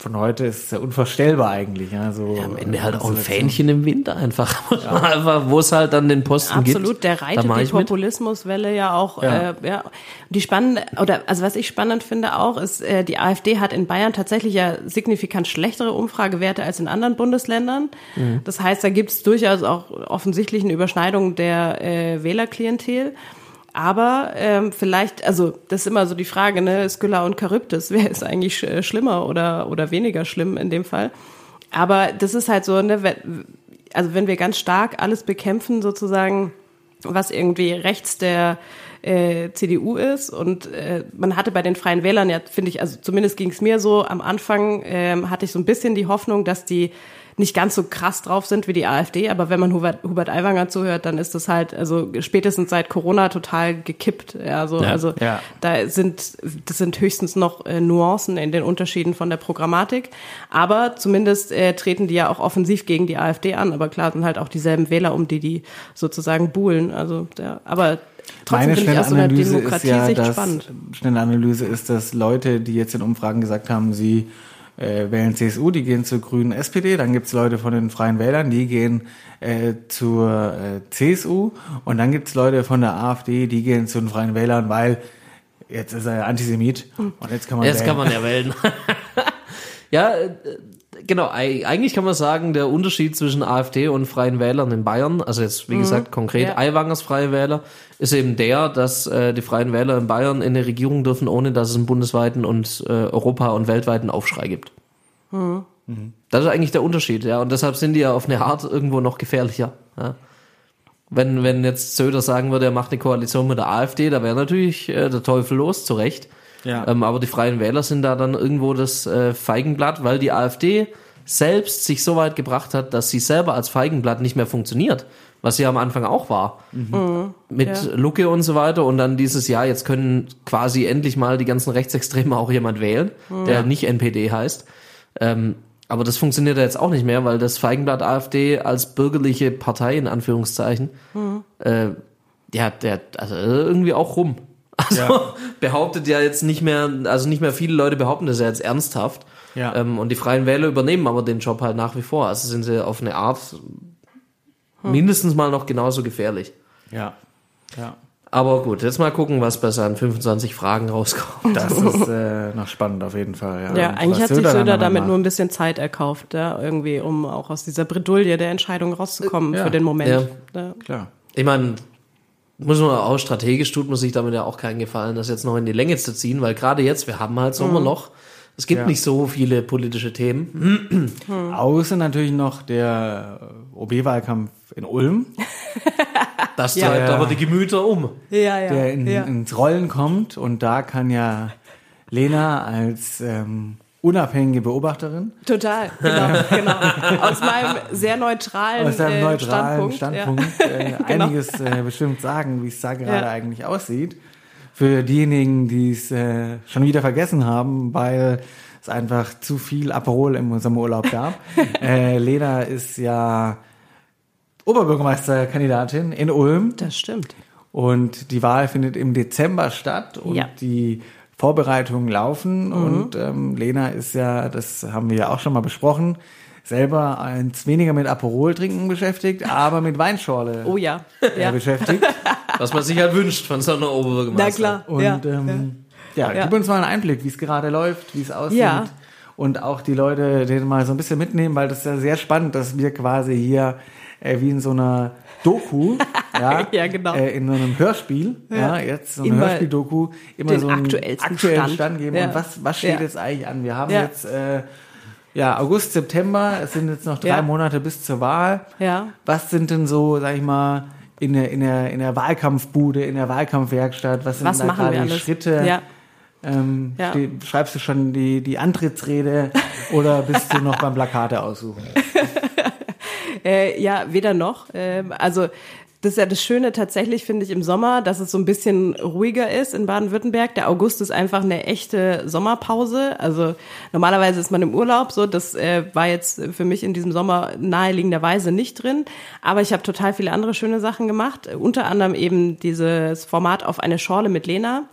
von heute, ist es ja unvorstellbar eigentlich. Ja, so Am Ende halt auch ein. Fähnchen im Wind einfach. einfach wo es halt dann den Posten gibt. Absolut, der reitet die. Populismuswelle ja auch. Ja. Äh, ja. Die spannende, oder also was ich spannend finde auch, ist, äh, die AfD hat in Bayern tatsächlich ja signifikant schlechtere Umfragewerte als in anderen Bundesländern. Mhm. Das heißt, da gibt es durchaus auch offensichtlich eine Überschneidung der äh, Wählerklientel. Aber ähm, vielleicht, also das ist immer so die Frage, ne, Skylla und Charybdis, wer ist eigentlich sch äh, schlimmer oder, oder weniger schlimm in dem Fall? Aber das ist halt so, ne, also wenn wir ganz stark alles bekämpfen, sozusagen, was irgendwie rechts der äh, CDU ist und äh, man hatte bei den Freien Wählern ja, finde ich, also zumindest ging es mir so, am Anfang ähm, hatte ich so ein bisschen die Hoffnung, dass die nicht ganz so krass drauf sind wie die AfD, aber wenn man Hubert, Hubert Aiwanger zuhört, dann ist das halt, also spätestens seit Corona total gekippt. Ja, so, Ja. also Ja. da sind, das sind höchstens noch äh, Nuancen in den Unterschieden von der Programmatik. Aber zumindest äh, treten die ja auch offensiv gegen die AfD an. Aber klar sind halt auch dieselben Wähler, um die die sozusagen buhlen. Also, ja, aber trotzdem Meine schnelle aus so einer Analyse ist ja, dass, spannend. schnelle Analyse ist, dass Leute, die jetzt in Umfragen gesagt haben, sie äh, wählen CSU, die gehen zur grünen SPD, dann gibt's Leute von den Freien Wählern, die gehen äh, zur äh, CSU und dann gibt's Leute von der AfD, die gehen zu den Freien Wählern, weil jetzt ist er Antisemit und jetzt kann man Jetzt wählen. kann man ja wählen. ja, äh, genau. ei- Eigentlich kann man sagen, der Unterschied zwischen AfD und Freien Wählern in Bayern, also jetzt wie gesagt konkret Ja. Aiwangers Freie Wähler, ist eben der, dass äh, die Freien Wähler in Bayern in eine Regierung dürfen, ohne dass es einen bundesweiten und äh, Europa- und weltweiten Aufschrei gibt. Das ist eigentlich der Unterschied, ja. Und deshalb sind die ja auf eine Art irgendwo noch gefährlicher. Ja. Wenn, wenn jetzt Söder sagen würde, er macht eine Koalition mit der AfD, da wäre natürlich äh, der Teufel los, zu Recht. Ja. Ähm, aber die Freien Wähler sind da dann irgendwo das äh, Feigenblatt, weil die AfD selbst sich so weit gebracht hat, dass sie selber als Feigenblatt nicht mehr funktioniert, was sie am Anfang auch war. Mit Ja. Lucke und so weiter und dann dieses Jahr, jetzt können quasi endlich mal die ganzen Rechtsextremen auch jemand wählen, der nicht NPD heißt. Ähm, aber das funktioniert ja jetzt auch nicht mehr, weil das Feigenblatt AfD als bürgerliche Partei in Anführungszeichen, äh, ja, der, also irgendwie auch rum. Also Ja. Behauptet ja jetzt nicht mehr, also nicht mehr viele Leute behaupten das ja jetzt ernsthaft. Ja. Ähm, und die Freien Wähler übernehmen aber den Job halt nach wie vor. Also sind sie auf eine Art mindestens mal noch genauso gefährlich. Ja. Ja. Aber gut, jetzt mal gucken, was bei seinen 25 Fragen rauskommt. Das ist äh, noch spannend auf jeden Fall. Ja, Ja, eigentlich hat sich dann Söder damit nur ein bisschen Zeit erkauft, ja, irgendwie, um auch aus dieser Bredouille der Entscheidung rauszukommen Ja. für den Moment. Ja. Klar. Ich meine, muss man auch strategisch tut man sich damit ja auch keinen Gefallen, das jetzt noch in die Länge zu ziehen, weil gerade jetzt, wir haben halt Sommerloch. Es gibt Ja. nicht so viele politische Themen. Außer natürlich noch der OB-Wahlkampf in Ulm, Das Ja. treibt Ja. aber die Gemüter um. Ja, ja. der in, ja. ins Rollen kommt. Und da kann ja Lena als ähm, unabhängige Beobachterin Total, genau, genau. Aus meinem sehr neutralen, aus einem äh, neutralen Standpunkt. Standpunkt, äh, Genau. einiges äh, bestimmt sagen, wie es da gerade Ja. eigentlich aussieht. Für diejenigen, die es äh, schon wieder vergessen haben, weil es einfach zu viel Aperol im Sommerurlaub gab. äh, Lena ist ja Oberbürgermeisterkandidatin in Ulm. Ja, das stimmt. Und die Wahl findet im Dezember statt und Ja. die Vorbereitungen laufen. Und ähm, Lena ist ja, das haben wir ja auch schon mal besprochen, selber eins weniger mit Aperol trinken beschäftigt, aber mit Weinschorle Oh ja. äh, ja. beschäftigt. Was man sich halt wünscht von so einer Oberbürgermeister. Na klar. Und ja. ähm, ja, Ja. gib uns mal einen Einblick, wie es gerade läuft, wie es aussieht. Ja. Und auch die Leute den mal so ein bisschen mitnehmen, weil das ist ja sehr spannend, dass wir quasi hier äh, wie in so einer Doku ja, Ja, genau. äh, in so einem Hörspiel, ja, jetzt so ein Immer Hörspiel-Doku, immer so einen aktuellen Stand. Stand, geben. Und was, was steht jetzt eigentlich an? Wir haben jetzt äh, ja, August, September, es sind jetzt noch drei. Monate bis zur Wahl. Ja. Was sind denn so, sag ich mal, in der, in der, in der Wahlkampfbude, in der Wahlkampfwerkstatt, was sind Was da gerade die? Schritte? Ja. Ähm, Ja. steh, schreibst du schon die, die Antrittsrede oder bist du noch beim Plakate aussuchen? Äh, ja, weder noch. Ähm, also das ist ja das Schöne tatsächlich, finde ich, im Sommer, dass es so ein bisschen ruhiger ist in Baden-Württemberg. Der August ist einfach eine echte Sommerpause. Also normalerweise ist man im Urlaub, so das äh, war jetzt für mich in diesem Sommer naheliegenderweise nicht drin. Aber ich habe total viele andere schöne Sachen gemacht. Unter anderem eben dieses Format auf eine Schorle mit Lena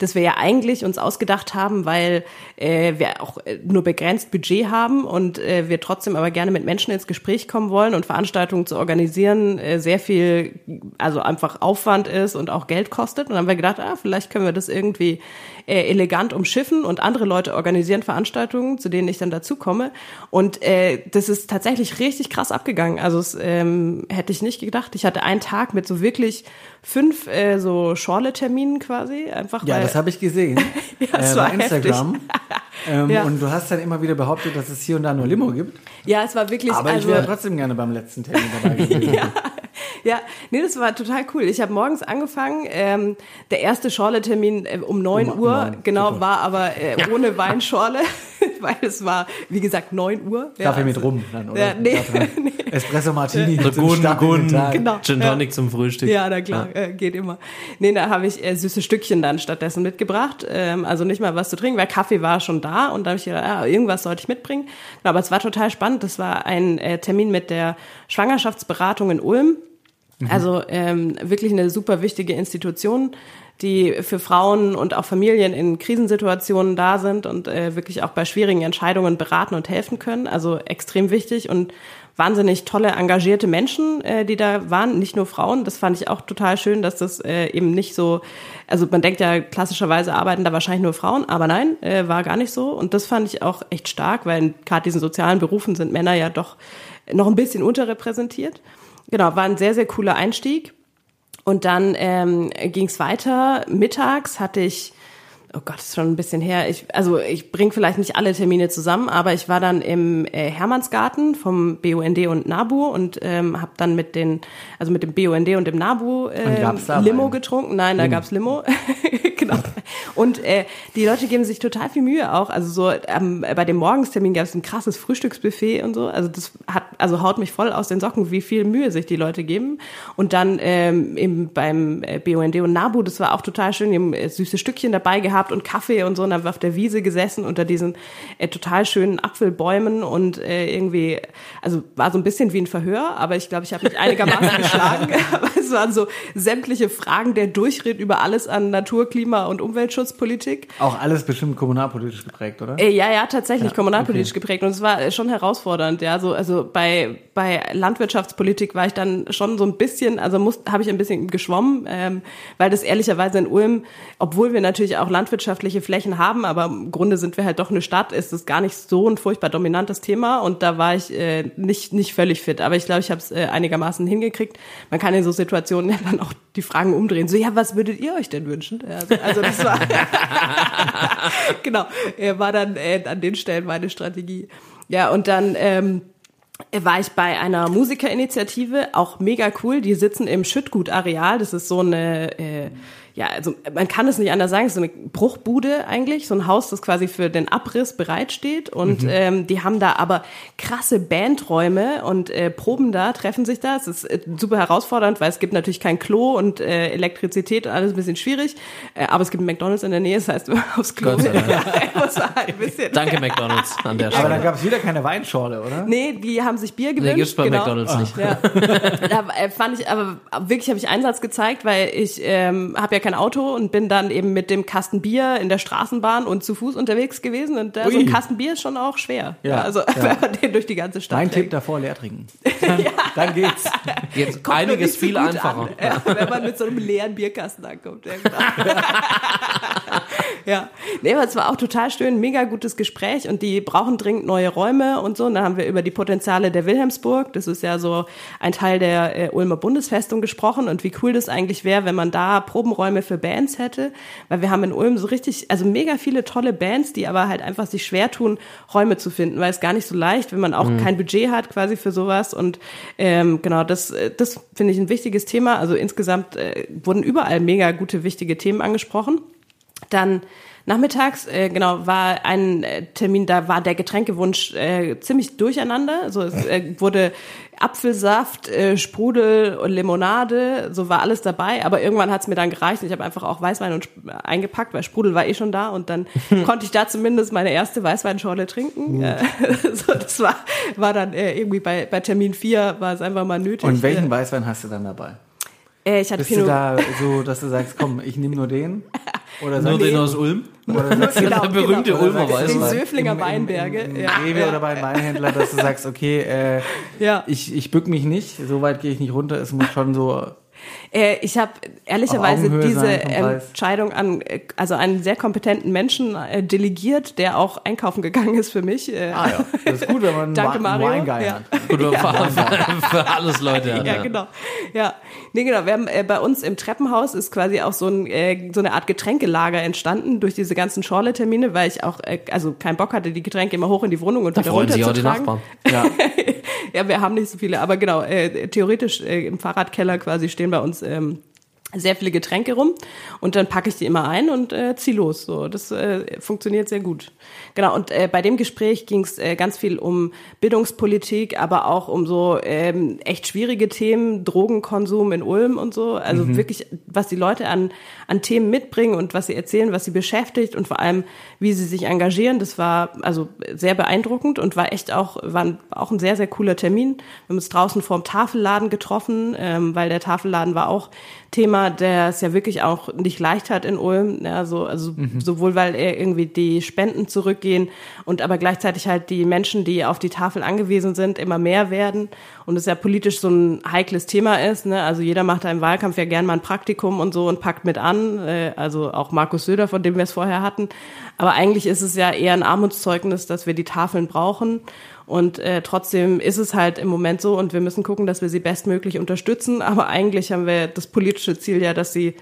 das wir ja eigentlich uns ausgedacht haben, weil äh, wir auch äh, nur begrenzt Budget haben und äh, wir trotzdem aber gerne mit Menschen ins Gespräch kommen wollen und Veranstaltungen zu organisieren äh, sehr viel, also einfach Aufwand ist und auch Geld kostet. Und dann haben wir gedacht, ah, vielleicht können wir das irgendwie äh, elegant umschiffen und andere Leute organisieren Veranstaltungen, zu denen ich dann dazu komme. Und äh, das ist tatsächlich richtig krass abgegangen. Also es ähm, hätte ich nicht gedacht. Ich hatte einen Tag mit so wirklich fünf äh, so Schorle-Terminen quasi, einfach Ja, das habe ich gesehen. Ja, das äh, war bei Instagram. Ähm, Ja. Und du hast dann immer wieder behauptet, dass es hier und da nur Limo gibt. Ja, es war wirklich. Aber also, ich wäre trotzdem gerne beim letzten Termin dabei gewesen. ja, ja, nee, das war total cool. Ich habe morgens angefangen. Ähm, der erste Schorle-Termin äh, um 9 Um Uhr, neun, genau, super. war aber äh, ohne Weinschorle, weil es war, wie gesagt, 9 Uhr. Ja, Kaffee mit also- Rum dann, oder? Ja, nee. Espresso Martini. Den Gun, Tag. Genau. Gin Ja. Tonic zum Frühstück. Ja, na klar, Äh, geht immer. Nee, da habe ich äh, süße Stückchen dann stattdessen mitgebracht. Ähm, also nicht mal was zu trinken, weil Kaffee war schon da und da habe ich gedacht, ja, irgendwas sollte ich mitbringen. Genau, aber es war total spannend. Das war ein äh, Termin mit der Schwangerschaftsberatung in Ulm. Also ähm, wirklich eine super wichtige Institution, die für Frauen und auch Familien in Krisensituationen da sind und äh, wirklich auch bei schwierigen Entscheidungen beraten und helfen können. Also extrem wichtig und wahnsinnig tolle, engagierte Menschen, äh, die da waren, nicht nur Frauen. Das fand ich auch total schön, dass das äh, eben nicht so, also man denkt ja klassischerweise arbeiten da wahrscheinlich nur Frauen, aber nein, äh, war gar nicht so. Und das fand ich auch echt stark, weil in gerade diesen sozialen Berufen sind Männer ja doch noch ein bisschen unterrepräsentiert. Genau, war ein sehr, sehr cooler Einstieg. Und dann ähm, ging es weiter. Mittags hatte ich, oh Gott, ist schon ein bisschen her. Ich, also ich bringe vielleicht nicht alle Termine zusammen, aber ich war dann im äh, Hermannsgarten vom BUND und NABU und ähm, habe dann mit den, also mit dem BUND und dem NABU ähm, gab's da Limo Wein? getrunken. Nein, da gab's Limo. genau. Und äh, die Leute geben sich total viel Mühe auch. Also so ähm, bei dem Morgenstermin gab es ein krasses Frühstücksbuffet und so. Also das hat, also haut mich voll aus den Socken, wie viel Mühe sich die Leute geben. Und dann ähm, eben beim äh, BUND und NABU, das war auch total schön. Die haben äh, süße Stückchen dabei gehabt und Kaffee und so. Und dann haben wir auf der Wiese gesessen unter diesen äh, total schönen Apfelbäumen und äh, irgendwie, also war so ein bisschen wie ein Verhör, aber ich glaube, ich habe mich einigermaßen geschlagen. es waren so sämtliche Fragen, der Durchritt über alles an Natur, Klima und Umweltschutzpolitik. Auch alles bestimmt kommunalpolitisch geprägt, oder? Äh, ja, ja, tatsächlich Ja, kommunalpolitisch okay. geprägt und es war schon herausfordernd. Ja, so also bei bei Landwirtschaftspolitik war ich dann schon so ein bisschen, also habe ich ein bisschen geschwommen, ähm, weil das ehrlicherweise in Ulm, obwohl wir natürlich auch landwirtschaftliche Flächen haben, aber im Grunde sind wir halt doch eine Stadt, ist es gar nicht so ein furchtbar dominantes Thema und da war ich äh, nicht nicht völlig fit, aber ich glaube, ich habe es äh, einigermaßen hingekriegt. Man kann in so Situationen ja dann auch die Fragen umdrehen. So ja, was würdet ihr euch denn wünschen? Also, also das war genau, äh, war dann äh, an den Stellen meine Strategie. Ja, und dann ähm, war ich bei einer Musikerinitiative, auch mega cool. Die sitzen im Schüttgut-Areal. Das ist so eine, äh, ja, also man kann es nicht anders sagen, es ist so eine Bruchbude eigentlich, so ein Haus, das quasi für den Abriss bereitsteht. Und ähm, die haben da aber krasse Bandräume und äh, proben da, treffen sich da. Es ist äh, super herausfordernd, weil es gibt natürlich kein Klo und äh, Elektrizität, alles ein bisschen schwierig. Äh, aber es gibt McDonalds in der Nähe, das heißt, wenn man aufs Klo Gott sei will, Dank. muss man halt ein bisschen Danke McDonalds an der Aber Stelle. dann gab es wieder keine Weinschorle, oder? Nee, die haben sich Bier gewünscht. Nee, gibt's bei genau. McDonald's nicht. Ja. da äh, fand ich, aber wirklich habe ich Einsatz gezeigt, weil ich ähm, habe ja ja kein Auto und bin dann eben mit dem Kasten Bier in der Straßenbahn und zu Fuß unterwegs gewesen. Und da, so ein. Kasten Bier ist schon auch schwer. Ja, also ja. wenn man den durch die ganze Stadt Mein trägt. Tipp davor, leer trinken. Dann, dann geht's. Jetzt Kommt einiges viel einfacher. Ja, wenn man mit so einem leeren Bierkasten ankommt. Ja, genau. ja. Nee, aber es war auch total schön, mega gutes Gespräch und die brauchen dringend neue Räume und so. Und da haben wir über die Potenziale der Wilhelmsburg, das ist ja so ein Teil der äh, Ulmer Bundesfestung gesprochen und wie cool das eigentlich wäre, wenn man da Probenräume für Bands hätte. Weil wir haben in Ulm so richtig, also mega viele tolle Bands, die aber halt einfach sich schwer tun, Räume zu finden, weil es gar nicht so leicht, wenn man auch kein Budget hat quasi für sowas. Und ähm, genau, das, äh, das finde ich ein wichtiges Thema. Also insgesamt äh, wurden überall mega gute, wichtige Themen angesprochen. Dann nachmittags, äh, genau, war ein äh, Termin, da war der Getränkewunsch äh, ziemlich durcheinander. Also es äh, wurde Apfelsaft, äh, Sprudel und Limonade, so war alles dabei. Aber irgendwann hat's mir dann gereicht. und Ich habe einfach auch Weißwein und eingepackt, weil Sprudel war eh schon da. Und dann konnte ich da zumindest meine erste Weißweinschorle trinken. Äh, so, das war, war dann äh, irgendwie bei, bei Termin 4 war es einfach mal nötig. Und welchen Äh, Weißwein hast du dann dabei? Äh, ich hatte Bist du Pinot, da so, dass du sagst, komm, ich nehme nur den? Oder Nur den du, aus Ulm. oder sagst du Genau, der berühmte oder Ulmer du Weißwein. Söflinger im- im- Weinberge, Im, im ja, Rewe ja. oder beim Weinhändler, dass du sagst, okay, äh, Ja. ich, ich bück mich nicht, so weit gehe ich nicht runter, es muss schon so Äh, ich habe ehrlicherweise diese. Entscheidung an äh, also einen sehr kompetenten Menschen äh, delegiert, der auch einkaufen gegangen ist für mich. Äh, Ah ja, das ist gut, wenn man einen Danke, Wa- Mario. einen Weinguy Ja. hat. Gut, für, für, für alles Leute. hat, ja, genau. Ja, nee, genau. Wir haben äh, bei uns im Treppenhaus ist quasi auch so, ein, äh, so eine Art Getränkelager entstanden durch diese ganzen Schorle-Termine, weil ich auch äh, also keinen Bock hatte, die Getränke immer hoch in die Wohnung und Da wieder freuen sich auch die runterzutragen. Nachbarn. Ja. Ja, wir haben nicht so viele, aber genau, äh, theoretisch äh, im Fahrradkeller quasi stehen bei uns ähm, sehr viele Getränke rum und dann packe ich die immer ein und äh, zieh los. So, das äh, funktioniert sehr gut. Genau. Und äh, bei dem Gespräch ging es äh, ganz viel um Bildungspolitik, aber auch um so ähm, echt schwierige Themen, Drogenkonsum in Ulm und so. Also wirklich, was die Leute an an Themen mitbringen und was sie erzählen, was sie beschäftigt und vor allem, wie sie sich engagieren. Das war also sehr beeindruckend und war echt auch war ein, auch ein sehr sehr cooler Termin. Wir haben uns draußen vorm Tafelladen getroffen, ähm, weil der Tafelladen war auch Thema, der es ja wirklich auch nicht leicht hat in Ulm. Ja, so, also sowohl weil er irgendwie die Spenden zurückgehen und aber gleichzeitig halt die Menschen, die auf die Tafel angewiesen sind, immer mehr werden und es ja politisch so ein heikles Thema ist. Ne? Also jeder macht da im Wahlkampf ja gern mal ein Praktikum und so und packt mit an. Äh, also auch Markus Söder, von dem wir es vorher hatten. Aber eigentlich ist es ja eher ein Armutszeugnis, dass wir die Tafeln brauchen. Und äh, trotzdem ist es halt im Moment so und wir müssen gucken, dass wir sie bestmöglich unterstützen. Aber eigentlich haben wir das politische Ziel ja, dass sie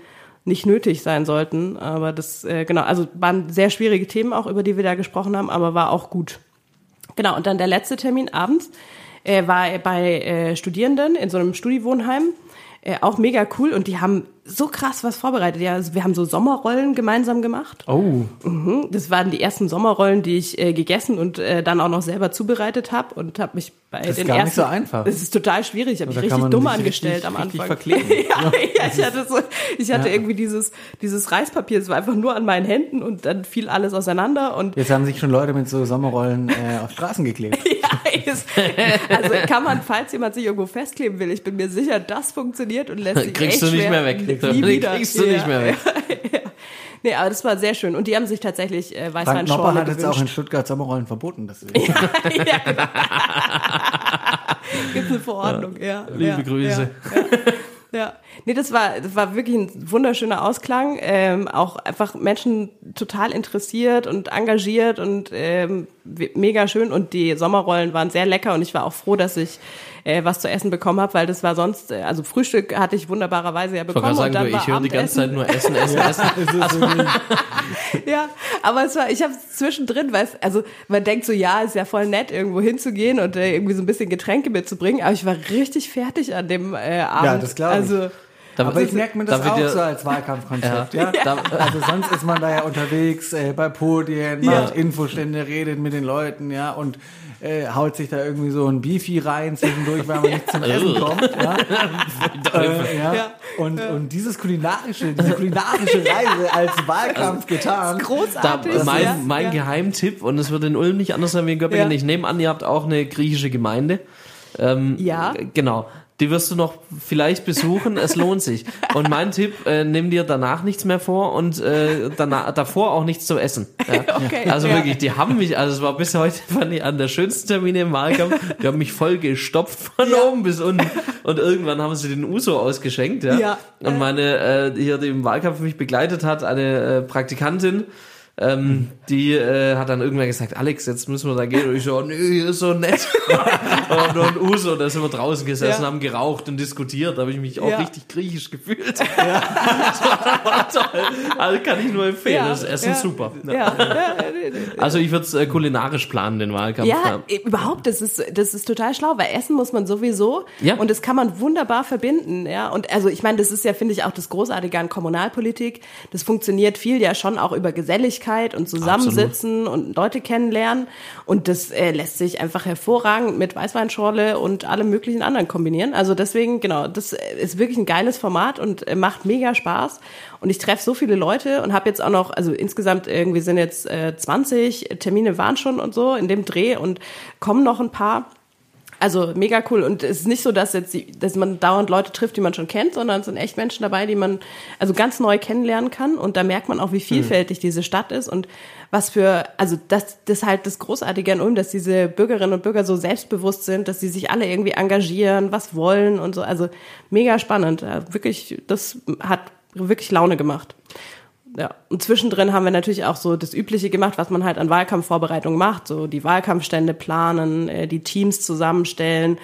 nicht nötig sein sollten. Aber das, äh, genau, also waren sehr schwierige Themen auch, über die wir da gesprochen haben, aber war auch gut. Genau, und dann der letzte Termin abends äh, war bei äh, Studierenden in so einem Studiwohnheim. Äh, auch mega cool und die haben so krass was vorbereitet. Ja, also wir haben so Sommerrollen gemeinsam gemacht. Oh, Mhm. Das waren die ersten Sommerrollen, die ich äh, gegessen und äh, dann auch noch selber zubereitet habe und habe mich bei ist den gar nicht ersten. so einfach. Das ist total schwierig. Ich habe mich richtig dumm angestellt richtig- am richtig Anfang. verkleben. ja, ja, ich hatte so, ich hatte irgendwie dieses dieses Reispapier. Es war einfach nur an meinen Händen und dann fiel alles auseinander und jetzt haben sich schon Leute mit so Sommerrollen äh, auf Straßen geklebt. ja, ist, also kann man, falls jemand sich irgendwo festkleben will, ich bin mir sicher, das funktioniert und lässt sich Kriegst echt du nicht schwer, mehr weg. Nie Die wieder. kriegst du nicht mehr weg. Ja. Nee, aber das war sehr schön. Und die haben sich tatsächlich äh, Frank Weißweinschorle Nopper hat jetzt auch in gewünscht. Stuttgart Sommerrollen verboten. Deswegen. ja, genau. Gibt eine Verordnung, ja. Liebe ja, Grüße. Ja, ja. ja. Nee, das war, das war wirklich ein wunderschöner Ausklang. Ähm, auch einfach Menschen total interessiert und engagiert und ähm, mega schön. Und die Sommerrollen waren sehr lecker und ich war auch froh, dass ich äh, was zu essen bekommen habe, weil das war sonst, äh, also Frühstück hatte ich wunderbarerweise ja Ich bekommen. und sagen, dann ich höre die ganze. Zeit nur Essen, Essen, Essen. Ja, aber es war, ich habe zwischendrin, weil es, also man denkt so, ja, ist ja voll nett, irgendwo hinzugehen und äh, irgendwie so ein bisschen Getränke mitzubringen, aber ich war richtig fertig an dem äh, Abend. Ja, das glaub ich. Also, Aber ich merke mir das ich auch dir- so als Wahlkampfkonzept. Ja. Da, Also sonst ist man da ja unterwegs äh, bei Podien, macht Infostände, redet mit den Leuten, ja, und äh, haut sich da irgendwie so ein Beefy rein zwischendurch, weil man nicht zum Essen kommt. Ja. Äh, ja. Ja. Und, und dieses kulinarische, diese kulinarische Reise als Wahlkampf getan. da, großartig. mein ja, mein ja. Geheimtipp, und es wird in Ulm nicht anders sein wie in Göppingen. Ja. Ich nehme an, ihr habt auch eine griechische Gemeinde. Ähm, Ja. Genau. Die wirst du noch vielleicht besuchen, es lohnt sich. Und mein Tipp, äh, nimm dir danach nichts mehr vor und äh, danach, davor auch nichts zu essen. Ja. Okay, also ja. wirklich, die haben mich, also es war bis heute fand ich an der schönsten Termine im Wahlkampf, die haben mich voll gestopft von Ja. oben bis unten. Und irgendwann haben sie den Uso ausgeschenkt, ja. Ja. Und meine, äh, hier die im Wahlkampf mich begleitet hat, eine äh, Praktikantin, ähm, die äh, hat dann irgendwann gesagt, Alex, jetzt müssen wir da gehen. Und ich so, nö, hier ist so nett. und ein Uso, da sind wir draußen gesessen, Ja. haben geraucht und diskutiert. Da habe ich mich auch Ja. richtig griechisch gefühlt. das war toll. Also kann ich nur empfehlen. Ja, das Essen ja. ist super. Ja, ja, Also ich würde es äh, kulinarisch planen, den Wahlkampf. Ja, e- überhaupt, das ist, das ist total schlau, weil Essen muss man sowieso Ja. und das kann man wunderbar verbinden, ja. Und also ich meine, das ist ja, finde ich, auch das Großartige an Kommunalpolitik. Das funktioniert viel ja schon auch über Geselligkeit und Zusammensitzen und Leute kennenlernen. Und das äh, lässt sich einfach hervorragend mit Weißweinschorle und allem möglichen anderen kombinieren. Also deswegen, genau, das ist wirklich ein geiles Format und äh, macht mega Spaß. Und ich treffe so viele Leute und habe jetzt auch noch, also insgesamt irgendwie sind jetzt äh, 20 Termine waren schon und so in dem Dreh und kommen noch ein paar. Also mega cool. Und es ist nicht so, dass jetzt die, dass man dauernd Leute trifft, die man schon kennt, sondern es sind echt Menschen dabei, die man also ganz neu kennenlernen kann. Und da merkt man auch, wie vielfältig diese Stadt ist und was für, also das, das ist halt das Großartige an Ulm, dass diese Bürgerinnen und Bürger so selbstbewusst sind, dass sie sich alle irgendwie engagieren, was wollen und so. Also mega spannend. Ja, Wirklich, das hat wirklich Laune gemacht. Ja, und zwischendrin haben wir natürlich auch so das Übliche gemacht, was man halt an Wahlkampfvorbereitung macht, so die Wahlkampfstände planen, äh, die Teams zusammenstellen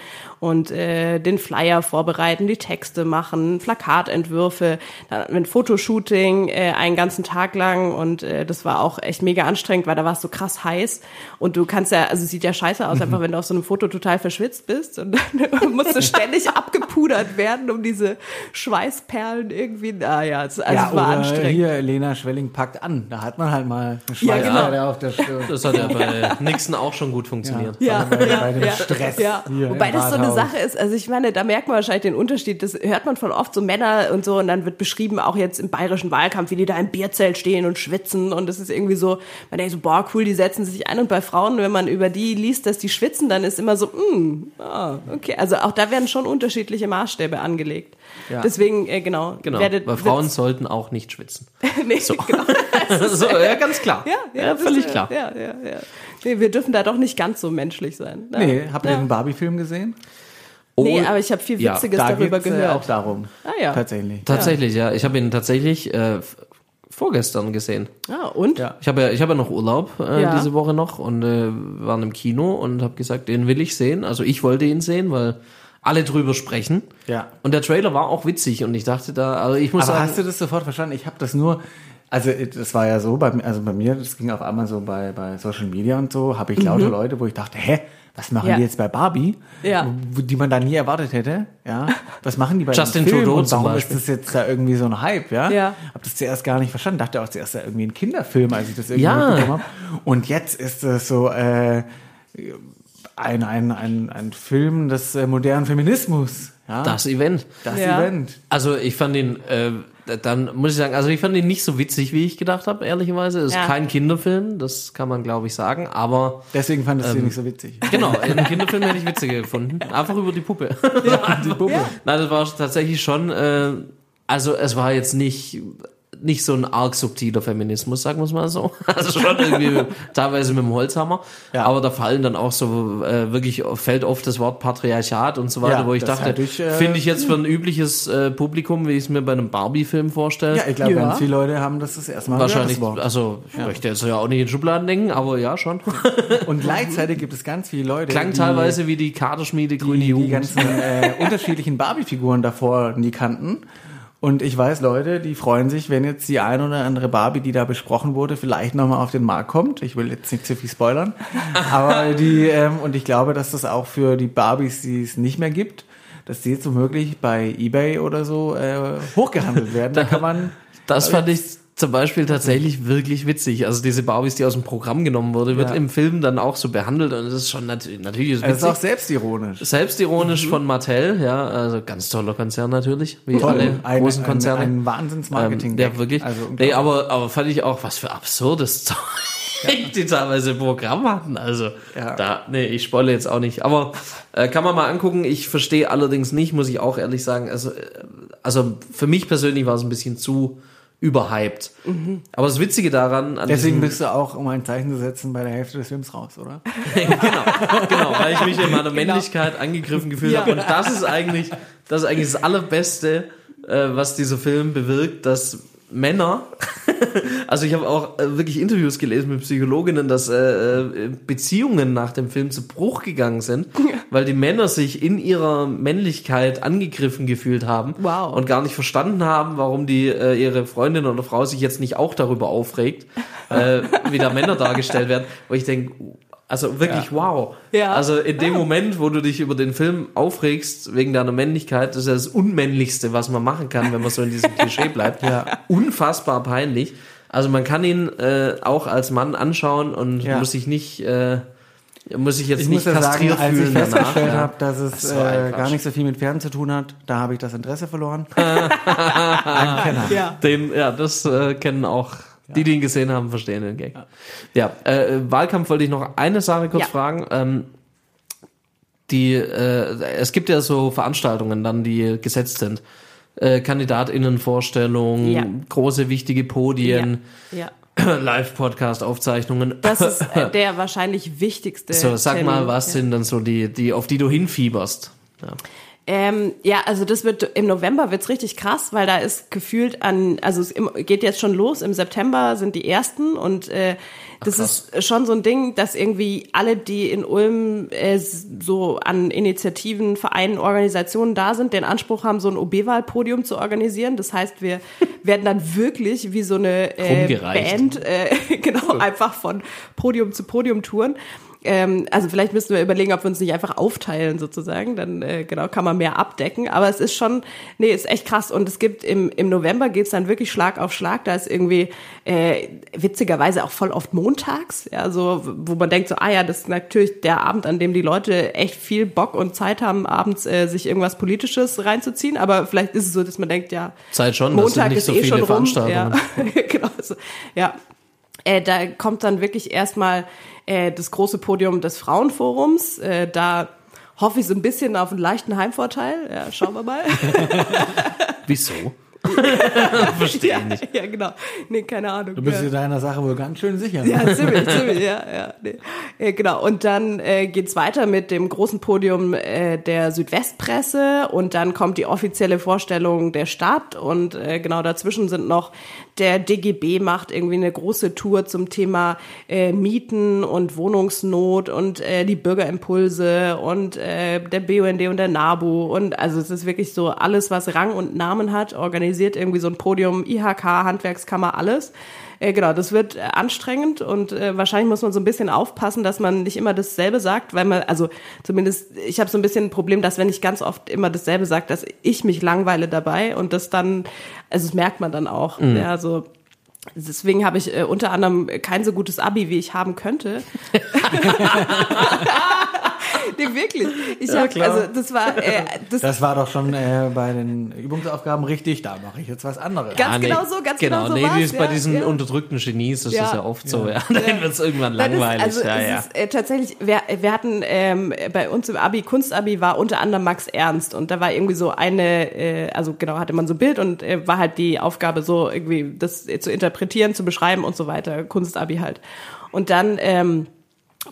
und äh, den Flyer vorbereiten, die Texte machen, Plakatentwürfe, dann ein Fotoshooting äh, einen ganzen Tag lang und äh, das war auch echt mega anstrengend, weil da war es so krass heiß und du kannst ja, also es sieht ja scheiße aus, einfach wenn du auf so einem Foto total verschwitzt bist und dann musst du ständig abgepudert werden, um diese Schweißperlen irgendwie, naja, es, also ja, es war oder anstrengend. hier Lena Schwelling packt an. Da hat man halt mal eine Ja, genau. Auf der Stirn. Das hat ja bei Nixon auch schon gut funktioniert. Ja, bei, ja, bei dem ja, Stress Wobei das so eine. Sache ist, also ich meine, da merkt man wahrscheinlich den Unterschied. Das hört man von oft so Männer und so und dann wird beschrieben, auch jetzt im bayerischen Wahlkampf, wie die da im Bierzelt stehen und schwitzen und das ist irgendwie so, man denkt so, boah, cool, die setzen sich ein und bei Frauen, wenn man über die liest, dass die schwitzen, dann ist immer so, hm, ah, okay. Also auch da werden schon unterschiedliche Maßstäbe angelegt. Ja. Deswegen, äh, genau. Genau, werdet- weil Frauen wird's- sollten auch nicht schwitzen. nee, genau. so, ja, ganz klar. Ja, ja, das völlig ist, klar. Ja, ja, ja. Nee, wir dürfen da doch nicht ganz so menschlich sein. Ja. Nee, habt ihr ja. den Barbie-Film gesehen? Nee, Oh, aber ich habe viel ja, Witziges da darüber äh, gehört. auch darum. Ah, ja. Tatsächlich. Tatsächlich, ja. Ich habe ihn tatsächlich äh, vorgestern gesehen. Ah, und? Ja. Ich habe ja, ich habe ja noch Urlaub äh, Ja. diese Woche noch und äh, waren im Kino und habe gesagt, den will ich sehen. Also ich wollte ihn sehen, weil alle drüber sprechen. Ja. Und der Trailer war auch witzig und ich dachte da, also ich muss Aber sagen, hast du das sofort verstanden? Ich habe das nur, also das war ja so, bei, mir- also bei mir, das ging auf einmal so bei, bei Social Media und so, habe ich lauter Leute, wo ich dachte, hä, was machen Mhm. Ja. die jetzt bei Barbie? Ja. Die man da nie erwartet hätte, ja. Was machen die bei Justin Film Trudeau und warum ist das jetzt da irgendwie so ein Hype, ja? Ja. Hab das zuerst gar nicht verstanden, dachte auch zuerst da irgendwie ein Kinderfilm, als ich das irgendwie Ja. mitbekommen habe. Und jetzt ist es so, äh, ein, ein, ein, ein Film des äh, modernen Feminismus, ja. das Event. das Ja. Event. Also ich fand ihn, äh, dann muss ich sagen, also ich fand ihn nicht so witzig, wie ich gedacht habe, ehrlicherweise. Es ist Ja. kein Kinderfilm, das kann man glaube ich sagen, aber Deswegen fandest Ähm, du ihn nicht so witzig. genau, einen Kinderfilm hätte ich witziger gefunden. Einfach über die Puppe. Die Puppe. Nein, das war tatsächlich schon, äh, also es war jetzt nicht nicht so ein arg subtiler Feminismus, sagen wir es mal so. Also schon irgendwie teilweise mit dem Holzhammer. Ja. Aber da fallen dann auch so äh, wirklich, fällt oft das Wort Patriarchat und so weiter, Ja, wo ich dachte, ich, äh, finde ich jetzt für ein übliches äh, Publikum, wie ich es mir bei einem Barbie-Film vorstelle. Ja, ich glaube, Ja. ganz viele Leute haben das das erste Mal Wahrscheinlich, gehört, das Wort. also ich möchte jetzt ja auch nicht in Schubladen denken, aber ja schon. Und gleichzeitig gibt es ganz viele Leute, Klang die, teilweise wie die Kaderschmiede Grüne die, die Jugend. ganzen äh, unterschiedlichen Barbie-Figuren davor nie kannten. Und ich weiß, Leute, die freuen sich, wenn jetzt die ein oder andere Barbie, die da besprochen wurde, vielleicht nochmal auf den Markt kommt. Ich will jetzt nicht zu viel spoilern. Aber die, ähm, und ich glaube, dass das auch für die Barbies, die es nicht mehr gibt, dass die jetzt womöglich bei Ebay oder so äh, hochgehandelt werden. Da kann man Das fand ich zum Beispiel tatsächlich wirklich witzig. Also diese Barbies, die aus dem Programm genommen wurde, wird Ja. im Film dann auch so behandelt und das ist schon natürlich, natürlich ist Es ist witzig. auch selbstironisch. Selbstironisch von Mattel, ja, also ganz toller Konzern natürlich, wie Toll. alle Ein- großen ein- Konzerne. Ein, Wahnsinnsmarketing. Ähm, ja, wirklich. Also, nee, aber, aber fand ich auch, was für absurdes Zeug. die teilweise im Programm hatten. Also Ja. da, nee, ich spoile jetzt auch nicht. Aber äh, kann man mal angucken. Ich verstehe allerdings nicht, muss ich auch ehrlich sagen. Also, äh, also für mich persönlich war es ein bisschen zu überhyped. Aber das Witzige daran, an Deswegen bist du auch, um ein Zeichen zu setzen, bei der Hälfte des Films raus, oder? genau, genau, weil ich mich in meiner Männlichkeit angegriffen gefühlt Ja. habe. Und das ist eigentlich, das ist eigentlich das Allerbeste, äh, was dieser Film bewirkt, dass Männer, also ich habe auch äh, wirklich Interviews gelesen mit Psychologinnen, dass äh, äh, Beziehungen nach dem Film zu Bruch gegangen sind, weil die Männer sich in ihrer Männlichkeit angegriffen gefühlt haben Wow. und gar nicht verstanden haben, warum die äh, ihre Freundin oder Frau sich jetzt nicht auch darüber aufregt, äh, wie da Männer dargestellt werden. Wo ich denke, also wirklich wow. Ja. Also in dem Moment, wo du dich über den Film aufregst wegen deiner Männlichkeit, das ist ja das Unmännlichste, was man machen kann, wenn man so in diesem Klischee bleibt. Ja. Unfassbar peinlich. Also man kann ihn äh, auch als Mann anschauen und Ja. muss sich nicht, äh, muss sich jetzt Ich nicht muss ja sagen, kastriert als ich fühlen festgestellt ja. habe, dass es ein äh, gar nicht so viel mit Pferden zu tun hat, da habe ich das Interesse verloren. Ja. Den, ja, das äh, kennen auch die, die ihn gesehen haben, verstehen den Gag. Ja, äh, Wahlkampf wollte ich noch eine Sache kurz Ja. fragen. Ähm, die, äh, es gibt ja so Veranstaltungen dann, die gesetzt sind. Äh, Kandidatinnenvorstellungen, Ja. große wichtige Podien, Ja. Live-Podcast-Aufzeichnungen. Das ist äh, der wahrscheinlich wichtigste. So, sag Termin. mal, was ja. sind dann so die, die, auf die du hinfieberst? Ja. Ähm, ja, also das wird im November wird's richtig krass, weil da ist gefühlt an, also es geht jetzt schon los. Im September sind die ersten und äh, das krass. ist schon so ein Ding, dass irgendwie alle, die in Ulm äh, so an Initiativen, Vereinen, Organisationen da sind, den Anspruch haben, so ein OB-Wahlpodium zu organisieren. Das heißt, wir werden dann wirklich wie so eine äh. Band, äh, genau, einfach von Podium zu Podium touren. Ähm, also vielleicht müssen wir überlegen, ob wir uns nicht einfach aufteilen sozusagen, dann äh, genau kann man mehr abdecken. Aber es ist schon, nee, ist echt krass. Und es gibt im, im November geht's dann wirklich Schlag auf Schlag. Da ist irgendwie äh, witzigerweise auch voll oft montags, ja, so wo man denkt so, ah ja, das ist natürlich der Abend, an dem die Leute echt viel Bock und Zeit haben, abends äh, sich irgendwas Politisches reinzuziehen. Aber vielleicht ist es so, dass man denkt, ja, Zeit schon, Montag ist so eh schon rum. Ja, genau. So, ja. Äh, da kommt dann wirklich erstmal äh, das große Podium des Frauenforums. Äh, da hoffe ich so ein bisschen auf einen leichten Heimvorteil. Ja, schauen wir mal. Wieso? Verstehe ja, ich nicht. ja, genau. Nee, keine Ahnung. Du bist ja. dir deiner Sache wohl ganz schön sicher. Ja, ziemlich, ziemlich, ja, ja. Nee. ja genau. Und dann äh, geht's weiter mit dem großen Podium äh, der Südwestpresse und dann kommt die offizielle Vorstellung der Stadt und äh, genau dazwischen sind noch der DGB macht irgendwie eine große Tour zum Thema äh, Mieten und Wohnungsnot und äh, die Bürgerimpulse und äh, der BUND und der NABU und also es ist wirklich so alles, was Rang und Namen hat, organisiert irgendwie so ein Podium, IHK, Handwerkskammer, alles. Äh, genau, das wird äh, anstrengend und äh, wahrscheinlich muss man so ein bisschen aufpassen, dass man nicht immer dasselbe sagt, weil man, also zumindest, ich habe so ein bisschen ein Problem, dass wenn ich ganz oft immer dasselbe sage, dass ich mich langweile dabei und das dann, also das merkt man dann auch. Ja, also deswegen habe ich äh, unter anderem kein so gutes Abi, wie ich haben könnte. nee, wirklich. Ich Ja, hab, klar. also das war äh, das, Das war doch schon äh, bei den Übungsaufgaben richtig, da mache ich jetzt was anderes. Ganz Ah, nee. genau so, ganz genau so nee, war's, wie es bei ja, diesen ja. unterdrückten Genies, das Ja. ist ja oft so, ja. Dann wird es irgendwann langweilig. also ja, es ja. ist äh, tatsächlich, wir, wir hatten ähm, bei uns im Abi, Kunstabi war unter anderem Max Ernst und da war irgendwie so eine, äh, also genau, hatte man so ein Bild und äh, war halt die Aufgabe so irgendwie das äh, zu interpretieren, zu beschreiben und so weiter, Kunstabi halt. Und dann ähm,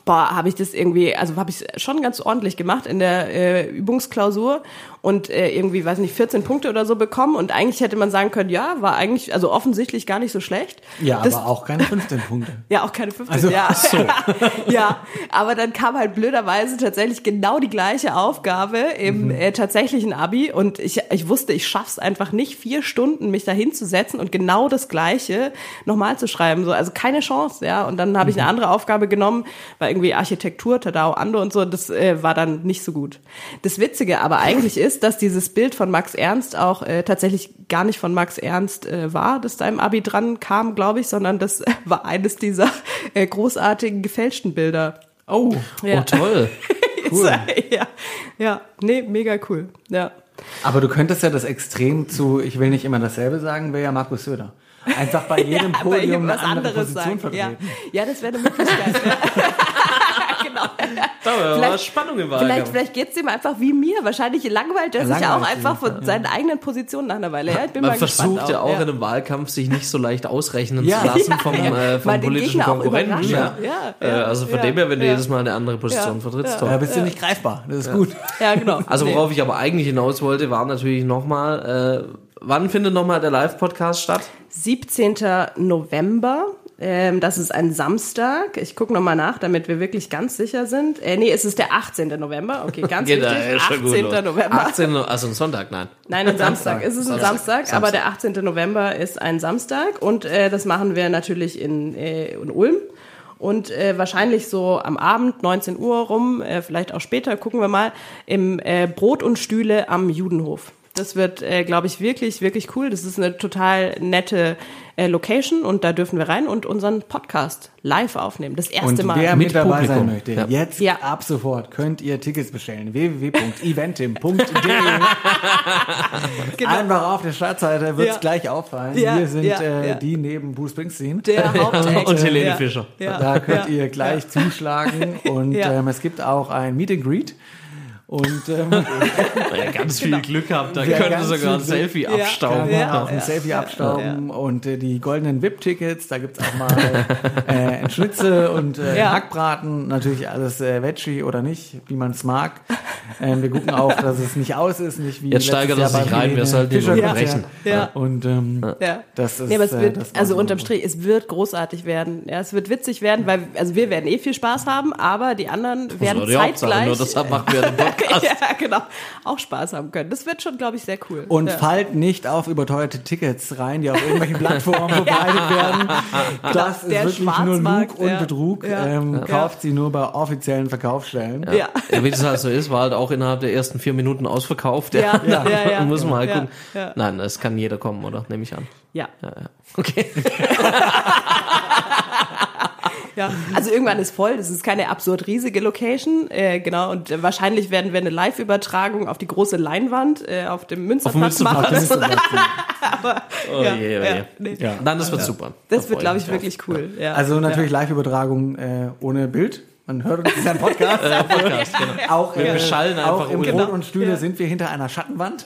boah, habe ich das irgendwie, also habe ich schon ganz ordentlich gemacht in der äh, Übungsklausur und äh, irgendwie, weiß nicht, 14 Punkte oder so bekommen und eigentlich hätte man sagen können, ja, war eigentlich, also offensichtlich gar nicht so schlecht. Ja, das, aber auch keine 15 Punkte. ja, auch keine 15, Also, ja. so. ja, aber dann kam halt blöderweise tatsächlich genau die gleiche Aufgabe im Mhm. äh, tatsächlichen Abi und ich, ich wusste, ich schaff's einfach nicht, vier Stunden mich da hinzusetzen und genau das Gleiche nochmal zu schreiben. So, also keine Chance, ja. Und dann habe ich Mhm. eine andere Aufgabe genommen, war irgendwie Architektur, Tadao Ando und so, das äh, war dann nicht so gut. Das Witzige aber eigentlich ist, dass dieses Bild von Max Ernst auch äh, tatsächlich gar nicht von Max Ernst äh, war, das da im Abi dran kam, glaube ich, sondern das war eines dieser äh, großartigen gefälschten Bilder. Oh, Ja. Oh, toll. Cool. ja, ja, nee, mega cool. Ja. aber du könntest ja das Extrem zu, ich will nicht immer dasselbe sagen, wäre ja Markus Söder. Einfach bei jedem bei Podium eine irgendwas andere Position sagen. Ja. vertreten. ja, das wäre eine Möglichkeit. ja. genau. Da war Vielleicht- Spannung im Vielleicht, Wahlkampf. vielleicht geht's ihm einfach wie mir. Wahrscheinlich langweilt er sich Langweilt auch einfach von seinen eigenen Positionen nach einer Weile. Ja, ich bin Man mal versucht ja auch in einem Wahlkampf, sich nicht so leicht ausrechnen Ja. zu lassen vom, Ja. äh, vom politischen Konkurrenten. Ja. Ja, Äh, ja, also von ja, dem her, wenn du ja. jedes Mal eine andere Position Ja, vertrittst, ja. Da toll. bist du nicht greifbar. Das ist gut. Ja, genau. Also Nee. worauf ich aber eigentlich hinaus wollte, war natürlich nochmal, äh, wann findet nochmal der Live-Podcast statt? 17. November. Ähm, das ist ein Samstag. Ich gucke nochmal nach, damit wir wirklich ganz sicher sind. Äh, nee, es ist der 18. November. Okay, ganz schon gut 18. los. November. 18, also ein Sonntag, nein. Nein, ein Samstag. Es ist ein Samstag, Samstag. aber der 18. November ist ein Samstag und äh, das machen wir natürlich in, äh, in Ulm. Und äh, wahrscheinlich so am Abend, 19 Uhr rum, äh, vielleicht auch später, gucken wir mal, im äh, Brot und Stühle am Judenhof. Das wird, äh, glaube ich, wirklich, wirklich cool. Das ist eine total nette äh, Location und da dürfen wir rein und unseren Podcast live aufnehmen. Das erste Und Mal. wer Mit mit dabei Publikum. sein möchte, Ja. jetzt Ja. ab sofort könnt ihr Tickets bestellen. www.eventim.de Einfach auf der Startseite wird es Ja. gleich auffallen. Wir sind äh, die neben Bruce Springsteen. der. Und Helene. Fischer. Da könnt ihr gleich zuschlagen und ähm, es gibt auch ein Meet and Greet. Und ähm, Ja, ganz viel Glück habt, da Ja, könnt ihr ganz sogar ein Selfie Glück. Ja. abstauben. Ja, auch ein ja, Selfie ja, abstauben und äh, die goldenen VIP-Tickets, da gibt's auch mal äh, Schnitzel und äh, Ja. Hackbraten, natürlich alles äh, Veggie oder nicht, wie man es mag. Ähm, wir gucken auch, dass es nicht aus ist, nicht wie Jetzt steigert er Jahr sich rein, wir sollten. Konzert. Ja. Und ähm, Ja. das ist es äh, wird, das war also so- unterm Strich, es wird großartig werden. Ja, es wird witzig werden, weil, also wir werden eh viel Spaß haben, aber die anderen werden Hauptsache, zeitgleich. nur deshalb machen wir den Podcast. ja, genau. Auch Spaß haben können. Das wird schon, glaube ich, sehr cool. Und ja. fallt nicht auf überteuerte Tickets rein, die auf irgendwelchen Plattformen verbreitet werden. Das ist Der wirklich nur Lug und. Betrug. Ja. Ähm, Ja. Kauft sie nur bei offiziellen Verkaufsstellen. Ja. Ja, wie das halt so ist, war halt auch innerhalb der ersten vier Minuten ausverkauft. Ja, ja, ja. Muss man halt Ja, gucken. ja. Nein, es kann jeder kommen, oder? Nehme ich an. Ja. Ja, ja. Okay. Ja, also irgendwann ist voll. Das ist keine absurd riesige Location, äh, genau. Und äh, wahrscheinlich werden wir eine Live-Übertragung auf die große Leinwand äh, auf dem Münsterplatz machen. Oh Ja, je, oh ja, je. nee. Ja. Nein, das wird super. Das Da wird, glaube ich mich wirklich cool. Ja. Also natürlich Live-Übertragung äh, ohne Bild. Man hört uns, das ist ein Podcast. drauf. Podcast, genau. auch Wir äh, beschallen auch einfach im ohne- Brot und Stühle Ja. sind wir hinter einer Schattenwand.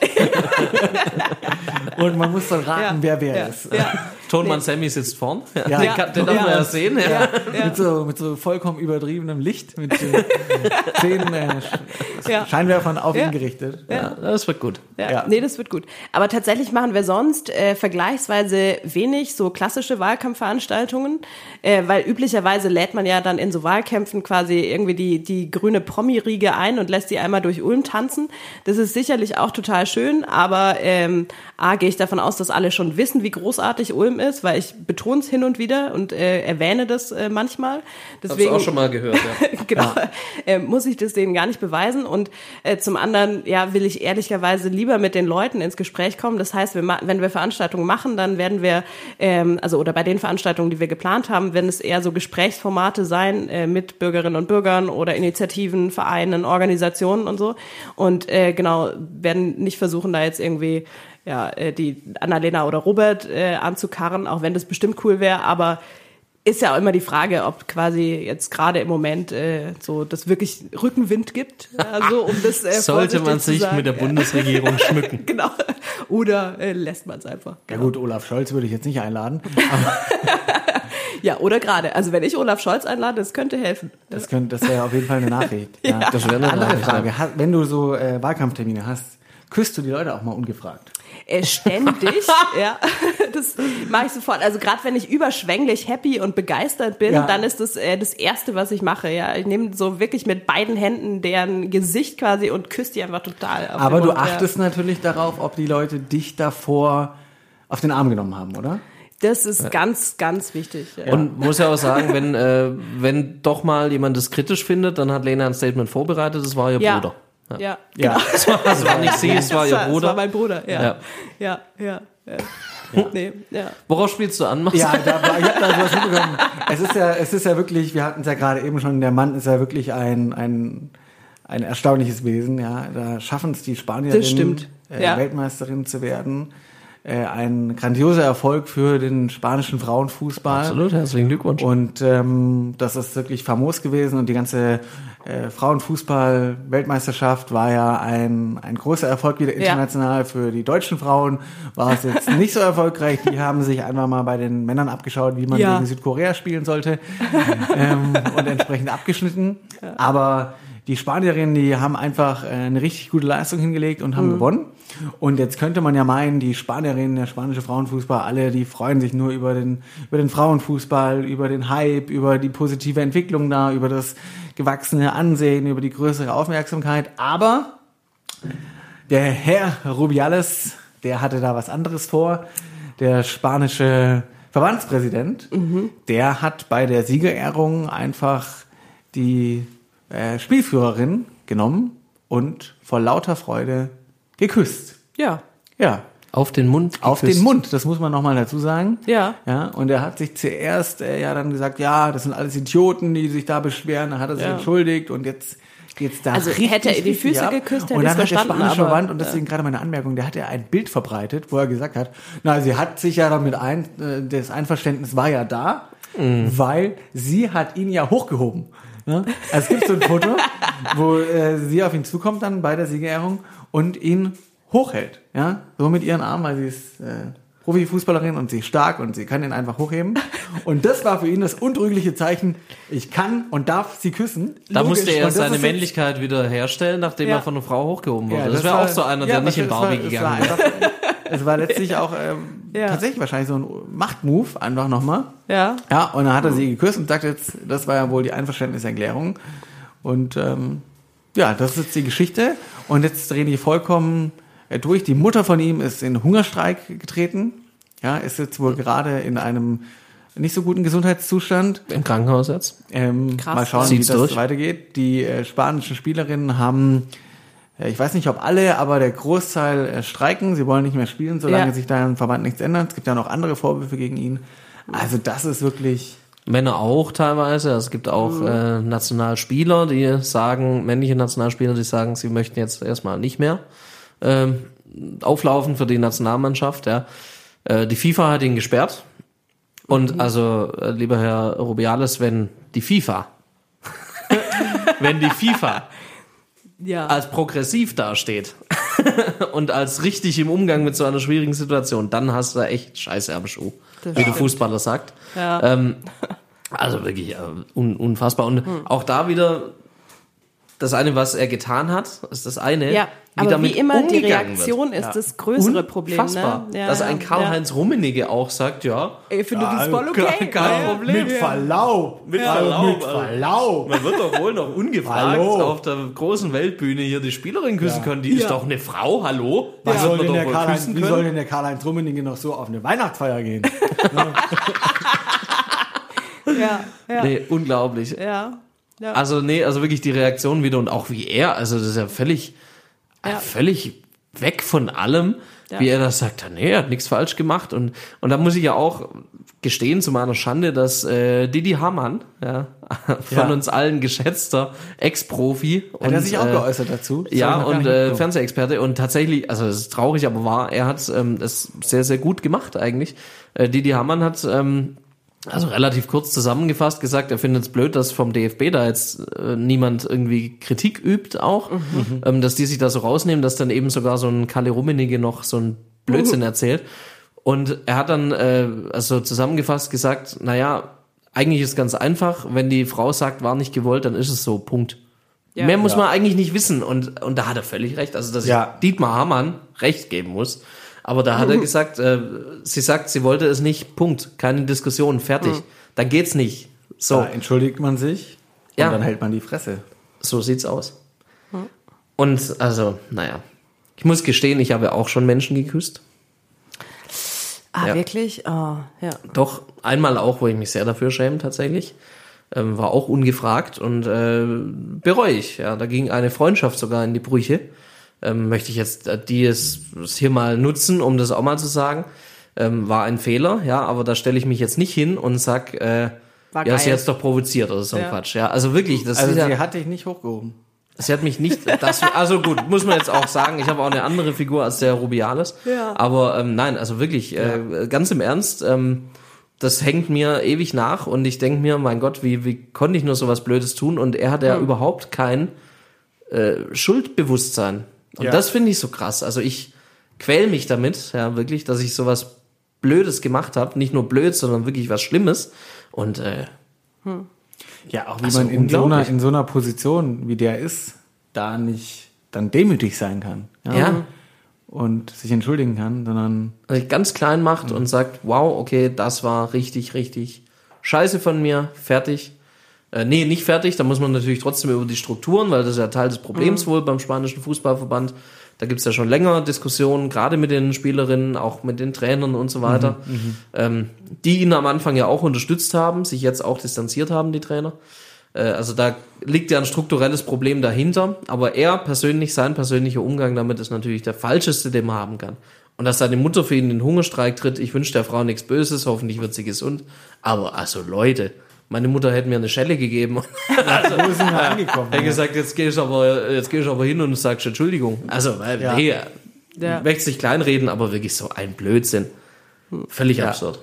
und man muss dann raten, Ja. wer wer ja. ist. Ja. Tonmann Sammy sitzt vorn. Ja. Ja. Den, kann, den darf Ja. man ja sehen. Ja. Ja. Mit, so, mit so vollkommen übertriebenem Licht, mit äh, zehn äh, Sch- Ja. Scheinwerfern auf Ja. ihn gerichtet. Ja, das wird gut. Ja, Ja. nee, das wird gut. Aber tatsächlich machen wir sonst äh, vergleichsweise wenig so klassische Wahlkampfveranstaltungen, äh, weil üblicherweise lädt man ja dann in so Wahlkämpfen quasi irgendwie die, die grüne Promi-Riege ein und lässt die einmal durch Ulm tanzen. Das ist sicherlich auch total schön, aber ähm, A, gehe ich davon aus, dass alle schon wissen, wie großartig Ulm ist, weil ich betone es hin und wieder und äh, erwähne das äh, manchmal. Hab's Deswegen, auch schon mal gehört. Ja. genau, äh, muss ich das denen gar nicht beweisen. Und äh, zum anderen, ja, will ich ehrlicherweise lieber mit den Leuten ins Gespräch kommen. Das heißt, wir wenn wir Veranstaltungen machen, dann werden wir, ähm, also oder bei den Veranstaltungen, die wir geplant haben, werden es eher so Gesprächsformate sein äh, mit Bürgerinnen und Bürgern oder Initiativen, Vereinen, Organisationen und so. Und äh, genau, werden nicht versuchen, da jetzt irgendwie ja, äh, die Annalena oder Robert äh, anzukarren, auch wenn das bestimmt cool wäre, aber ist ja auch immer die Frage, ob quasi jetzt gerade im Moment äh, so das wirklich Rückenwind gibt, also um das äh, Sollte man sich sagen. mit der Bundesregierung schmücken. genau oder äh, lässt man es einfach. Ja gut, Olaf Scholz würde ich jetzt nicht einladen. Ja, oder gerade. Also wenn ich Olaf Scholz einlade, das könnte helfen. Das, könnte, das wäre auf jeden Fall eine Nachricht. Ja. Das wäre eine Andere Frage, wenn du so äh, Wahlkampftermine hast, küsst du die Leute auch mal ungefragt? Äh, ständig, ja, das mache ich sofort. Also gerade wenn ich überschwänglich happy und begeistert bin, Ja. dann ist das äh, das Erste, was ich mache. Ja, ich nehme so wirklich mit beiden Händen deren Gesicht quasi und küsse die einfach total. Auf Aber du Mund, ja. achtest natürlich darauf, ob die Leute dich davor auf den Arm genommen haben, oder? Das ist ganz, ganz wichtig. Ja. Und muss ja auch sagen, wenn, äh, wenn doch mal jemand das kritisch findet, dann hat Lena ein Statement vorbereitet, das war ihr ja. Bruder. Ja. Ja. Es war, es war nicht sie, es war ihr Das Bruder. war mein Bruder, ja. Ja. Ja, ja, ja. Nee, ja. Worauf spielst du an, Max? Ja, da war, ich habe da sowas mitbekommen. Es ist ja, es ist ja wirklich, wir hatten es ja gerade eben schon, der Mann ist ja wirklich ein, ein, ein erstaunliches Wesen, ja. Da schaffen es die Spanierinnen, Das stimmt, äh, ja. Weltmeisterin zu werden. äh, ein grandioser Erfolg für den spanischen Frauenfußball. Absolut, herzlichen Glückwunsch. Und ähm, das ist wirklich famos gewesen und die ganze äh, Frauenfußball-Weltmeisterschaft war ja ein, ein großer Erfolg wieder international. Für die deutschen Frauen war es jetzt nicht so erfolgreich. Die haben sich einfach mal bei den Männern abgeschaut, wie man Ja. gegen Südkorea spielen sollte ähm, und entsprechend abgeschnitten. Aber die Spanierinnen, die haben einfach äh, eine richtig gute Leistung hingelegt und haben gewonnen. Und jetzt könnte man ja meinen, die Spanierinnen, der spanische Frauenfußball, alle, die freuen sich nur über den, über den Frauenfußball, über den Hype, über die positive Entwicklung da, über das gewachsene Ansehen, über die größere Aufmerksamkeit. Aber der Herr Rubiales, der hatte da was anderes vor. Der spanische Verbandspräsident, der hat bei der Siegerehrung einfach die äh, Spielführerin genommen und vor lauter Freude geküsst. Ja. Ja, Auf den Mund. auf geküsst. den Mund, das muss man nochmal dazu sagen. Ja. Ja, und er hat sich zuerst äh, ja dann gesagt, ja, das sind alles Idioten, die sich da beschweren. Dann hat er sich Ja. entschuldigt und jetzt geht's da Also richtig, hätte er die Füße ab. geküsst, hätte und dann hat der verstanden, spanische Verband und deswegen gerade meine Anmerkung, der hat ja ein Bild verbreitet, wo er gesagt hat, na, sie hat sich ja damit ein, äh, das Einverständnis war ja da, weil sie hat ihn ja hochgehoben. Ne? Also es gibt so ein Foto, wo äh, sie auf ihn zukommt dann bei der Siegerehrung und ihn hochhält, ja, so mit ihren Armen, weil sie ist äh, Profifußballerin und sie ist stark und sie kann ihn einfach hochheben. Und das war für ihn das untrügliche Zeichen, ich kann und darf sie küssen. Da Logisch. musste er das seine jetzt- Männlichkeit wieder herstellen, nachdem Ja. er von einer Frau hochgehoben wurde. Ja, das wäre war- auch so einer, ja, der nicht in war- Barbie gegangen war wäre. Es war letztlich auch ähm, tatsächlich wahrscheinlich so ein Machtmove, einfach nochmal. Ja. Ja, und dann hat er sie geküsst und sagt jetzt, das war ja wohl die Einverständniserklärung. Und ähm, ja, das ist jetzt die Geschichte. Und jetzt drehen die vollkommen durch. Die Mutter von ihm ist in Hungerstreik getreten. Ja, ist jetzt wohl gerade in einem nicht so guten Gesundheitszustand. Im Krankenhaus jetzt. Ähm, Krass. mal schauen, Zieht's wie das durch. weitergeht. Die äh, spanischen Spielerinnen haben, äh, ich weiß nicht, ob alle, aber der Großteil äh, streiken. Sie wollen nicht mehr spielen, solange Ja. sich da im Verband nichts ändert. Es gibt ja noch andere Vorwürfe gegen ihn. Also das ist wirklich Männer auch teilweise. Es gibt auch Mhm. äh, Nationalspieler, die sagen, männliche Nationalspieler, die sagen, sie möchten jetzt erstmal nicht mehr ähm, auflaufen für die Nationalmannschaft. Ja. Äh, die FIFA hat ihn gesperrt. Und Mhm. also, äh, lieber Herr Rubiales, wenn die FIFA, wenn die FIFA Ja. als progressiv dasteht und als richtig im Umgang mit so einer schwierigen Situation, dann hast du echt Scheiße am Schuh, Das wie der. Fußballer sagt. Ja. Ähm, also wirklich äh, un unfassbar. Und auch da wieder das eine, was er getan hat, ist das eine. Ja, aber damit wie immer, die Reaktion wird. ist das größere Problem. Unfassbar. Ne? Ja, Dass ja, ein Karl-Heinz Rummenigge auch sagt, ja, Ich finde das voll okay. kein- kein Ja. Problem. mit Verlaub. Mit Verlaub, Mit also. Verlaub. Man wird doch wohl noch ungefragt auf der großen Weltbühne hier die Spielerin küssen Ja. können. Die ist Ja. doch eine Frau, hallo? Wie Das soll, wird denn der Karl-Heinz, wie soll denn der Karl-Heinz Rummenigge noch so auf eine Weihnachtsfeier gehen? Ja, ja, Nee, unglaublich. ja. Ja. Also nee, also wirklich die Reaktion wieder und auch wie er, also das ist ja völlig, Ja. völlig weg von allem, Ja. wie er das sagt, ja, nee, er hat nichts falsch gemacht und und da muss ich ja auch gestehen zu meiner Schande, dass äh, Didi Hamann, ja, von uns allen geschätzter Ex-Profi Hat er sich auch äh, geäußert dazu? Das Ja, und äh. Fernsehexperte und tatsächlich, also es ist traurig, aber wahr, er hat ähm, das sehr, sehr gut gemacht eigentlich. Äh, Didi Hamann hat ähm, also relativ kurz zusammengefasst gesagt, er findet es blöd, dass vom DFB da jetzt äh, niemand irgendwie Kritik übt auch, ähm, dass die sich da so rausnehmen, dass dann eben sogar so ein Kalle Rummenigge noch so ein Blödsinn erzählt. Und er hat dann äh, also zusammengefasst gesagt, naja, eigentlich ist ganz einfach, wenn die Frau sagt, war nicht gewollt, dann ist es so, Punkt. Ja. Mehr muss Ja. man eigentlich nicht wissen. Und, und da hat er völlig recht. Also, dass Ja. ich Dietmar Hamann recht geben muss. Aber da hat er gesagt, äh, sie sagt, sie wollte es nicht. Punkt. Keine Diskussion. Fertig. Dann geht's nicht. So, Da entschuldigt man sich Ja. und dann hält man die Fresse. so sieht's aus. Und also, naja. Ich muss gestehen, ich habe auch schon Menschen geküsst. ah, ja. wirklich? Oh, ja. Doch, einmal auch, wo ich mich sehr dafür schäme tatsächlich. Ähm, war auch ungefragt und äh, bereue ich. Ja, da ging eine Freundschaft sogar in die Brüche. Ähm, möchte ich jetzt äh, die es, es hier mal nutzen, um das auch mal zu sagen. Ähm, war ein Fehler, ja, aber da stelle ich mich jetzt nicht hin und sag, äh, War ja, sie geil. hat's doch provoziert oder so ein Ja. Quatsch. Ja, also wirklich, das Also ist ja, sie hat dich nicht hochgehoben. Sie hat mich nicht, das, also gut, muss man jetzt auch sagen, ich habe auch eine andere Figur als der Rubiales. Ja. Aber ähm, nein, also wirklich, äh, ganz im Ernst, ähm, das hängt mir ewig nach und ich denke mir, mein Gott, wie, wie konnte ich nur sowas Blödes tun? Und er hat ja überhaupt kein äh, Schuldbewusstsein. Und Ja. das finde ich so krass. Also ich quäl mich damit, ja, wirklich, dass ich sowas Blödes gemacht habe. Nicht nur blöd, sondern wirklich was Schlimmes. Und äh, Ja, auch wie Also man in so, einer, in so einer Position, wie der ist, da nicht dann demütig sein kann. Ja. Und sich entschuldigen kann, sondern sich ganz klein macht und sagt, wow, okay, das war richtig, richtig scheiße von mir, fertig. Äh, nee, nicht fertig, da muss man natürlich trotzdem über die Strukturen, weil das ist ja Teil des Problems wohl beim spanischen Fußballverband. Da gibt's ja schon länger Diskussionen, gerade mit den Spielerinnen, auch mit den Trainern und so weiter, ähm, die ihn am Anfang ja auch unterstützt haben, sich jetzt auch distanziert haben, die Trainer. Äh, also da liegt ja ein strukturelles Problem dahinter, aber er persönlich, sein persönlicher Umgang damit ist natürlich der falscheste, den man haben kann. Und dass seine Mutter für ihn in den Hungerstreik tritt, ich wünsche der Frau nichts Böses, hoffentlich wird sie gesund. Aber also Leute, meine Mutter hätte mir eine Schelle gegeben. Also, wo sind wir angekommen? Er hat gesagt, jetzt gehe ich aber, jetzt gehe ich aber hin und sagst Entschuldigung. Also, weil, Ja. nee, Ja. möchte sich kleinreden, aber wirklich so ein Blödsinn. Völlig Ja. absurd.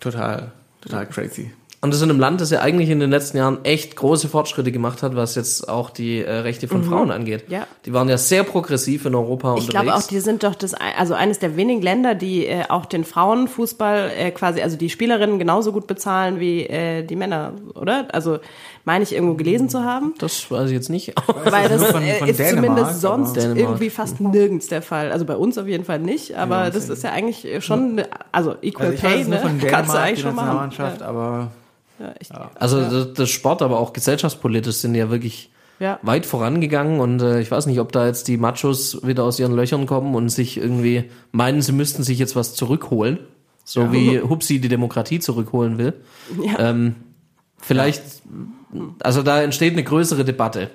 total, total crazy. Und das in einem Land, das ja eigentlich in den letzten Jahren echt große Fortschritte gemacht hat, was jetzt auch die äh, Rechte von Frauen angeht. Ja. Die waren ja sehr progressiv in Europa Ich unterwegs. glaube auch, die sind doch das, also eines der wenigen Länder, die äh, auch den Frauenfußball äh, quasi, also die Spielerinnen genauso gut bezahlen wie äh, die Männer, oder? Also meine ich irgendwo gelesen zu haben. das weiß ich jetzt nicht. Weil das von- äh, von ist Dänemark, zumindest sonst Dänemark. irgendwie fast nirgends der Fall. Also bei uns auf jeden Fall nicht, aber Ja, das ist ja eigentlich schon, ne- also Equal Also ich Pay, weiß nur ne? Kannst du eigentlich die schon machen. Aber Ja, ja, ich, Also das, das Sport, aber auch gesellschaftspolitisch sind ja wirklich Ja. weit vorangegangen und äh, ich weiß nicht, ob da jetzt die Machos wieder aus ihren Löchern kommen und sich irgendwie meinen, sie müssten sich jetzt was zurückholen, so wie Hupsi die Demokratie zurückholen will. Ja. Ähm, vielleicht, also da entsteht eine größere Debatte.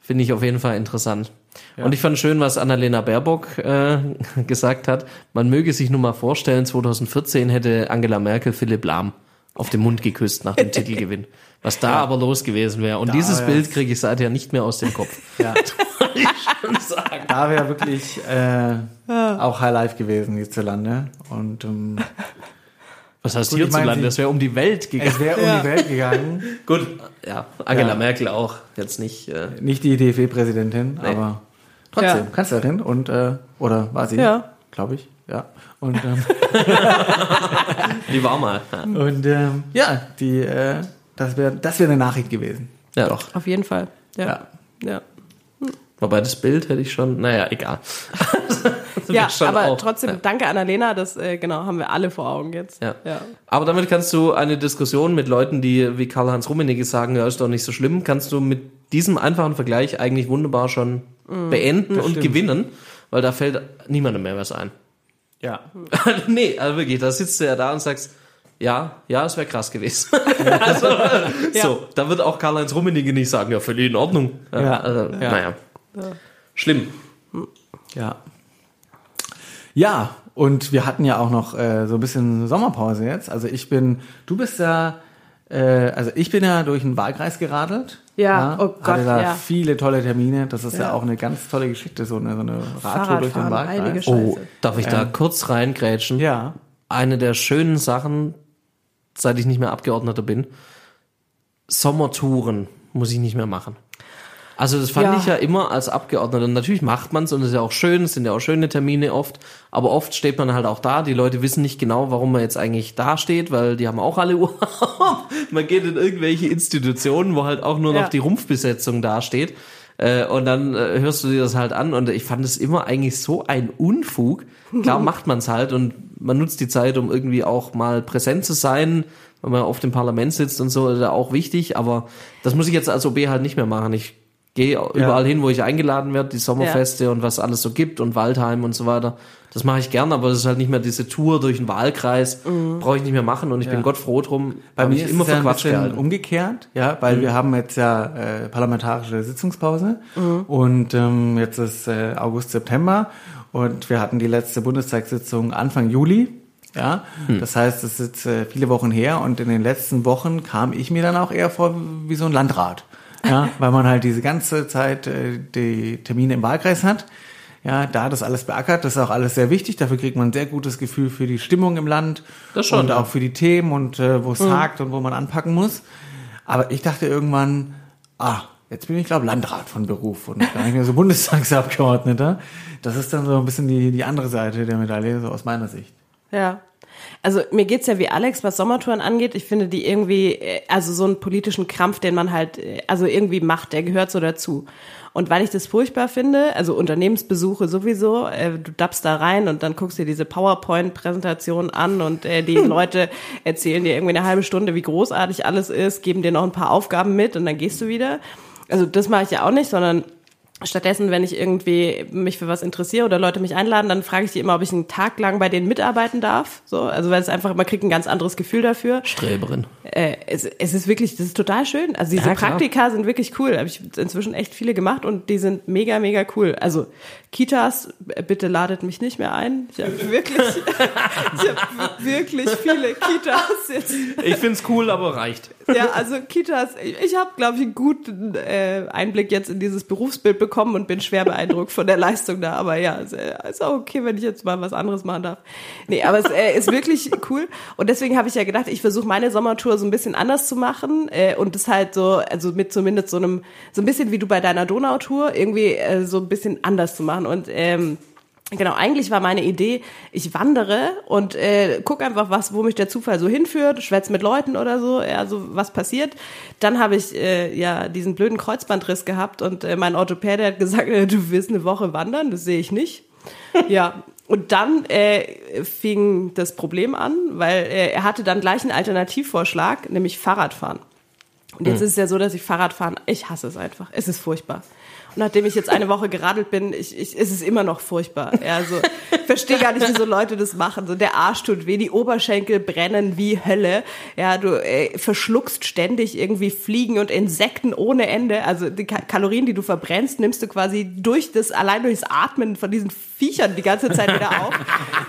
Finde ich auf jeden Fall interessant. Und ich fand schön, was Annalena Baerbock äh, gesagt hat. Man möge sich nur mal vorstellen, 2014 hätte Angela Merkel Philipp Lahm auf den Mund geküsst nach dem Titelgewinn. Was da aber los gewesen wäre. Und Da dieses wär's. Bild kriege ich seither nicht mehr aus dem Kopf. ja, ich schon sagen. da wäre wirklich äh, auch Highlife gewesen hierzulande. Und ähm, Was heißt Gut, ich meine, hierzulande? sie- Das wäre um die Welt gegangen. es wäre um die Welt gegangen. Gut, ja, Angela Ja. Merkel auch. Jetzt nicht. Äh, Nicht die DFB-Präsidentin, aber trotzdem Ja. Kanzlerin und äh, oder war sie? Ja. Glaube ich. Ja. Und ähm, die war mal. Ja. und ähm, ja, die äh, das wäre das wäre eine Nachricht gewesen. Ja. Doch. Auf jeden Fall. Ja. Ja. Ja. Wobei das Bild hätte ich schon, naja, egal. Ja, Schon aber auch, trotzdem, ja. danke Annalena, das äh, genau haben wir alle vor Augen jetzt. Ja. ja. Aber damit kannst du eine Diskussion mit Leuten, die wie Karl-Heinz Rummenigge sagen, ja, ist doch nicht so schlimm, kannst du mit diesem einfachen Vergleich eigentlich wunderbar schon beenden und stimmt. gewinnen, weil da fällt niemandem mehr was ein. Ja. nee, also wirklich, da sitzt du ja da und sagst, ja, ja, es wäre krass gewesen. also, so, da wird auch Karl-Heinz Rummenigge nicht sagen, ja, völlig in Ordnung. Ja. also, Ja. Naja. Schlimm. Ja. Ja, und wir hatten ja auch noch äh, so ein bisschen Sommerpause jetzt. Also ich bin, du bist ja, also ich bin ja durch den Wahlkreis geradelt. Ja, oh Gott, hatte da ja. viele tolle Termine. Das ist ja. Ja. auch eine ganz tolle Geschichte, so eine, so eine Radtour durch den Wahlkreis. Oh, darf ich da kurz reingrätschen? Ja. eine der schönen Sachen, seit ich nicht mehr Abgeordneter bin, Sommertouren muss ich nicht mehr machen. Also das fand Ja. ich ja immer als Abgeordneter. Natürlich macht man es und es ist ja auch schön, es sind ja auch schöne Termine oft, aber oft steht man halt auch da, die Leute wissen nicht genau, warum man jetzt eigentlich da steht, weil die haben auch alle Urlaub. man geht in irgendwelche Institutionen, wo halt auch nur noch Ja. die Rumpfbesetzung dasteht. Äh, und dann äh, hörst du dir das halt an und ich fand es immer eigentlich so ein Unfug. Klar macht man es halt und man nutzt die Zeit, um irgendwie auch mal präsent zu sein, wenn man auf dem Parlament sitzt und so, ist ja auch wichtig, aber das muss ich jetzt als OB halt nicht mehr machen. Ich gehe überall hin, wo ich eingeladen werde, die Sommerfeste und was alles so gibt und Waldheim und so weiter. Das mache ich gern, aber das ist halt nicht mehr diese Tour durch den Wahlkreis, brauche ich nicht mehr machen und ich bin Gott froh drum. Bei mir ist immer es ja ein verquatscht bisschen umgekehrt, ja, weil wir haben jetzt ja äh, parlamentarische Sitzungspause und ähm, jetzt ist äh, August, September und wir hatten die letzte Bundestagssitzung Anfang Juli. Ja, das heißt, es ist jetzt äh, viele Wochen her und in den letzten Wochen kam ich mir dann auch eher vor wie so ein Landrat. Ja, weil man halt diese ganze Zeit äh, die Termine im Wahlkreis hat. Ja, da das alles beackert, das ist auch alles sehr wichtig. Dafür kriegt man ein sehr gutes Gefühl für die Stimmung im Land Das schon, und ja. auch für die Themen und äh, wo es hakt und wo man anpacken muss. Aber ich dachte irgendwann, ah, jetzt bin ich glaube Landrat von Beruf und gar nicht mehr so Bundestagsabgeordneter. Das ist dann so ein bisschen die, die andere Seite der Medaille, so aus meiner Sicht. Ja. Also mir geht's ja wie Alex, was Sommertouren angeht. Ich finde die irgendwie, äh, also so einen politischen Krampf, den man halt, äh, also irgendwie macht, der gehört so dazu. Und weil ich das furchtbar finde, also Unternehmensbesuche sowieso, äh, du dappst da rein und dann guckst dir diese PowerPoint-Präsentation an und äh, die Leute erzählen dir irgendwie eine halbe Stunde, wie großartig alles ist, geben dir noch ein paar Aufgaben mit und dann gehst du wieder. Also das mache ich ja auch nicht, sondern Stattdessen, wenn ich irgendwie mich für was interessiere oder Leute mich einladen, dann frage ich die immer, ob ich einen Tag lang bei denen mitarbeiten darf. So, also weil es einfach, man kriegt ein ganz anderes Gefühl dafür. Streberin. Äh, es, es ist wirklich, das ist total schön. Also diese Ja. Praktika sind wirklich cool. Habe ich inzwischen echt viele gemacht und die sind mega, mega cool. Also Kitas, bitte ladet mich nicht mehr ein. Ich habe wirklich, ich habe wirklich viele Kitas jetzt. Ich find's cool, aber reicht. Ja, also Kitas, ich, ich habe, glaube ich, einen guten äh, Einblick jetzt in dieses Berufsbild bekommen und bin schwer beeindruckt von der Leistung da. Aber ja, ist, äh, ist auch okay, wenn ich jetzt mal was anderes machen darf. Nee, aber es äh, ist wirklich cool. Und deswegen habe ich ja gedacht, ich versuche meine Sommertour so ein bisschen anders zu machen äh, und das halt so, also mit zumindest so einem, so ein bisschen wie du bei deiner Donautour, irgendwie äh, so ein bisschen anders zu machen. Und ähm, Genau, eigentlich war meine Idee, ich wandere und äh, guck einfach, was, wo mich der Zufall so hinführt, schwätz mit Leuten oder so, ja, so was passiert. Dann habe ich äh, ja diesen blöden Kreuzbandriss gehabt und äh, mein Orthopäde hat gesagt, äh, du wirst eine Woche wandern, das sehe ich nicht. Ja, und dann äh, fing das Problem an, weil äh, er hatte dann gleich einen Alternativvorschlag, nämlich Fahrradfahren. Und jetzt ist es ja so, dass ich Fahrradfahren, ich hasse es einfach. Es ist furchtbar. Nachdem ich jetzt eine Woche geradelt bin, ich, ich, es ist immer noch furchtbar. Ja, also, ich verstehe gar nicht, wie so Leute das machen. So, der Arsch tut weh, die Oberschenkel brennen wie Hölle. Ja, du äh, verschluckst ständig irgendwie Fliegen und Insekten ohne Ende. Also die Ka Kalorien, die du verbrennst, nimmst du quasi durch das, allein durchs Atmen von diesen Viechern die ganze Zeit wieder auf.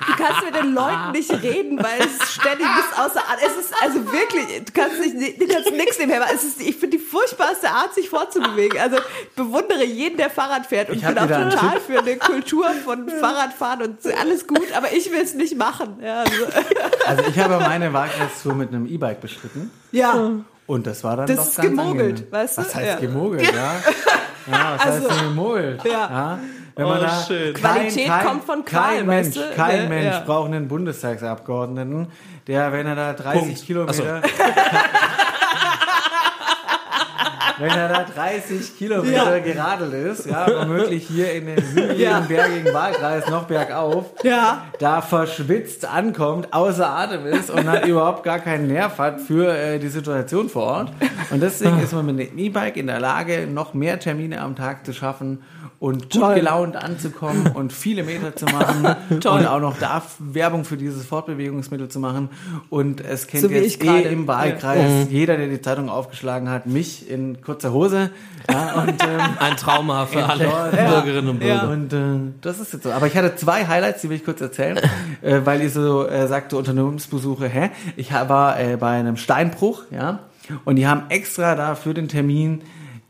Du kannst mit den Leuten nicht reden, weil es ständig bis außer. Es ist also wirklich, du kannst nicht, du kannst nichts nebenher machen. Es ist, ich finde die furchtbarste Art, sich vorzubewegen. Also ich bewundere jeden, der Fahrrad fährt und Ich bin auch total für eine Kultur von Fahrradfahren und alles gut, aber ich will es nicht machen. Ja, also, Also ich habe meine Wahlkreistour mit einem E-Bike bestritten. ja. Und das war dann Das doch ist ganz gemogelt, angenehm. weißt du? Was heißt Ja. gemogelt, ja? Ja, was Also, heißt gemogelt? ja. Wenn man Oh, da schön. Qualität kommt von Qual, kein Mensch, weißt du? kein Ja, Mensch ja. braucht einen Bundestagsabgeordneten, der, wenn er da 30 Punkt. Kilometer, wenn er da 30 Kilometer geradelt ist, ja, womöglich hier in den hügeligen, Ja. bergigen Wahlkreis noch bergauf, Ja. da verschwitzt ankommt, außer Atem ist und dann überhaupt gar keinen Nerv hat für äh, die Situation vor Ort. Und deswegen ist man mit dem E-Bike in der Lage, noch mehr Termine am Tag zu schaffen und gut Toll. gelaunt anzukommen und viele Meter zu machen Toll. und auch noch da Werbung für dieses Fortbewegungsmittel zu machen. Und es kennt So jetzt eh im Wahlkreis jeder, der die Zeitung aufgeschlagen hat, mich in kurzer Hose. Ja, und, ähm, Ein Trauma für alle Ja. Bürgerinnen und Bürger. und äh, das ist jetzt so. Aber ich hatte zwei Highlights, die will ich kurz erzählen, äh, weil ihr so äh, sagte, Unternehmensbesuche, hä? Ich war äh, bei einem Steinbruch, ja, und die haben extra da für den Termin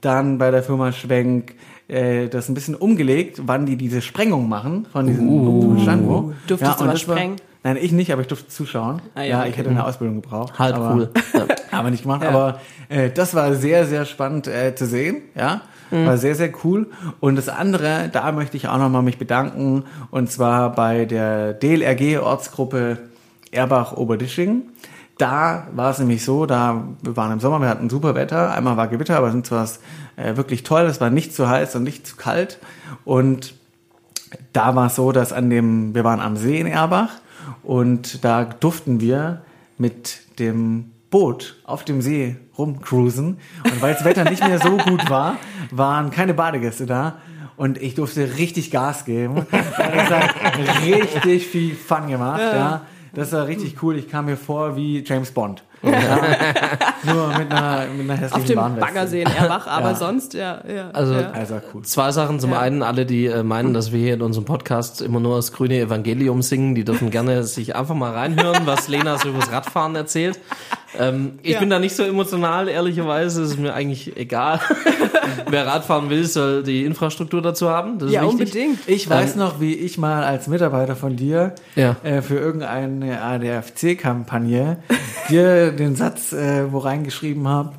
dann bei der Firma Schwenk äh, das ein bisschen umgelegt, wann die diese Sprengung machen von diesem uh, Steinbruch. Durftest du und was das war- sprengen? Nein, ich nicht, aber ich durfte zuschauen. Ah, ja, ja, okay. ich hätte eine Ausbildung gebraucht. Halt aber, cool. Ja. aber nicht gemacht. Aber äh, das war sehr, sehr spannend äh, zu sehen. Ja, war sehr, sehr cool. Und das andere, da möchte ich auch nochmal mich bedanken. Und zwar bei der DLRG-Ortsgruppe Erbach-Oberdisching. Da war es nämlich so, da wir waren im Sommer, wir hatten super Wetter. Einmal war Gewitter, aber sonst war es äh, wirklich toll. Es war nicht zu heiß und nicht zu kalt. Und da war es so, dass an dem, wir waren am See in Erbach und da durften wir mit dem Boot auf dem See rumcruisen. Und weil das Wetter nicht mehr so gut war, waren keine Badegäste da. Und ich durfte richtig Gas geben. Das hat richtig viel Fun gemacht. Ja. Das war richtig cool. Ich kam mir vor wie James Bond. Ja. Nur mit einer, mit einer hässlichen Auf dem Warnweste. Baggersee in Erbach, aber Ja. sonst, ja, ja. Also- ja. Also cool. Zwei Sachen. Zum Ja. einen, alle, die äh, meinen, dass wir hier in unserem Podcast immer nur das grüne Evangelium singen, die dürfen gerne sich einfach mal reinhören, was Lena so übers Radfahren erzählt. Ähm, ich Ja. bin da nicht so emotional, ehrlicherweise. Es ist mir eigentlich egal. Wer Radfahren will, soll die Infrastruktur dazu haben. Das ist Ja, wichtig. unbedingt. Ich weiß noch, wie ich mal als Mitarbeiter von dir Ja. äh, für irgendeine ADFC-Kampagne dir den Satz äh, wo reingeschrieben habe,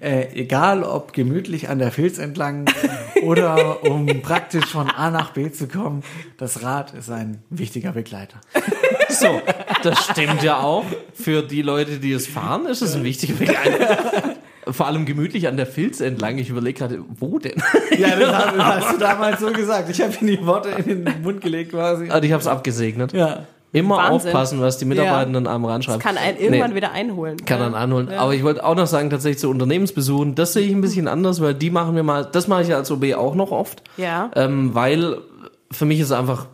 äh, egal ob gemütlich an der Filz entlang oder um praktisch von A nach B zu kommen, das Rad ist ein wichtiger Begleiter. So, das stimmt ja auch. Für die Leute, die es fahren, ist es ein wichtiger Begleiter. Vor allem gemütlich an der Filz entlang. Ich überlege gerade, wo denn? Ja, das hast, hast du damals so gesagt. Ich habe ihm die Worte in den Mund gelegt quasi. Also ich habe es abgesegnet. Ja. Immer Wahnsinn. aufpassen, was die Mitarbeitenden einem ranschreiben. Kann einen irgendwann Nee. wieder einholen. kann dann anholen. Aber ich wollte auch noch sagen, tatsächlich zu Unternehmensbesuchen, das sehe ich ein bisschen anders, weil die machen wir mal, das mache ich ja als OB auch noch oft. Ja. Ähm, weil für mich ist einfach,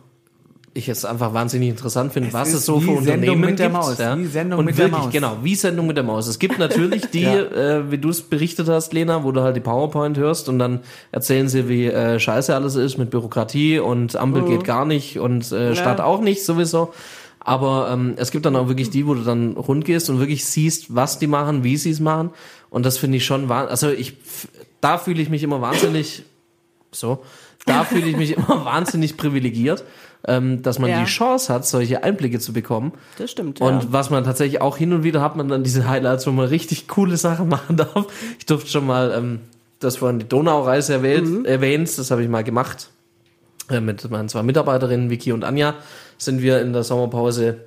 ich es einfach wahnsinnig interessant finde, was ist es so für Sendung Unternehmen mit der gibt. Maus, ja. wie Sendung Und mit der wirklich, Maus. genau, wie Sendung mit der Maus. Es gibt natürlich die, Ja. äh, wie du es berichtet hast, Lena, wo du halt die PowerPoint hörst und dann erzählen sie, wie äh, scheiße alles ist mit Bürokratie und Ampel geht gar nicht und äh, Stadt auch nicht sowieso. Aber ähm, es gibt dann auch wirklich die, wo du dann rund gehst und wirklich siehst, was die machen, wie sie es machen. Und das finde ich schon wahnsinnig. Also ich, da fühle ich mich immer wahnsinnig, so, da fühle ich mich immer wahnsinnig privilegiert, ähm, dass man Ja. die Chance hat, solche Einblicke zu bekommen. Das stimmt. Und ja. was man tatsächlich auch hin und wieder hat, man dann diese Highlights, wo man richtig coole Sachen machen darf. Ich durfte schon mal, ähm, das vorhin die Donaureise erwähnt, erwähnt, das habe ich mal gemacht. Äh, mit meinen zwei Mitarbeiterinnen, Vicky und Anja, sind wir in der Sommerpause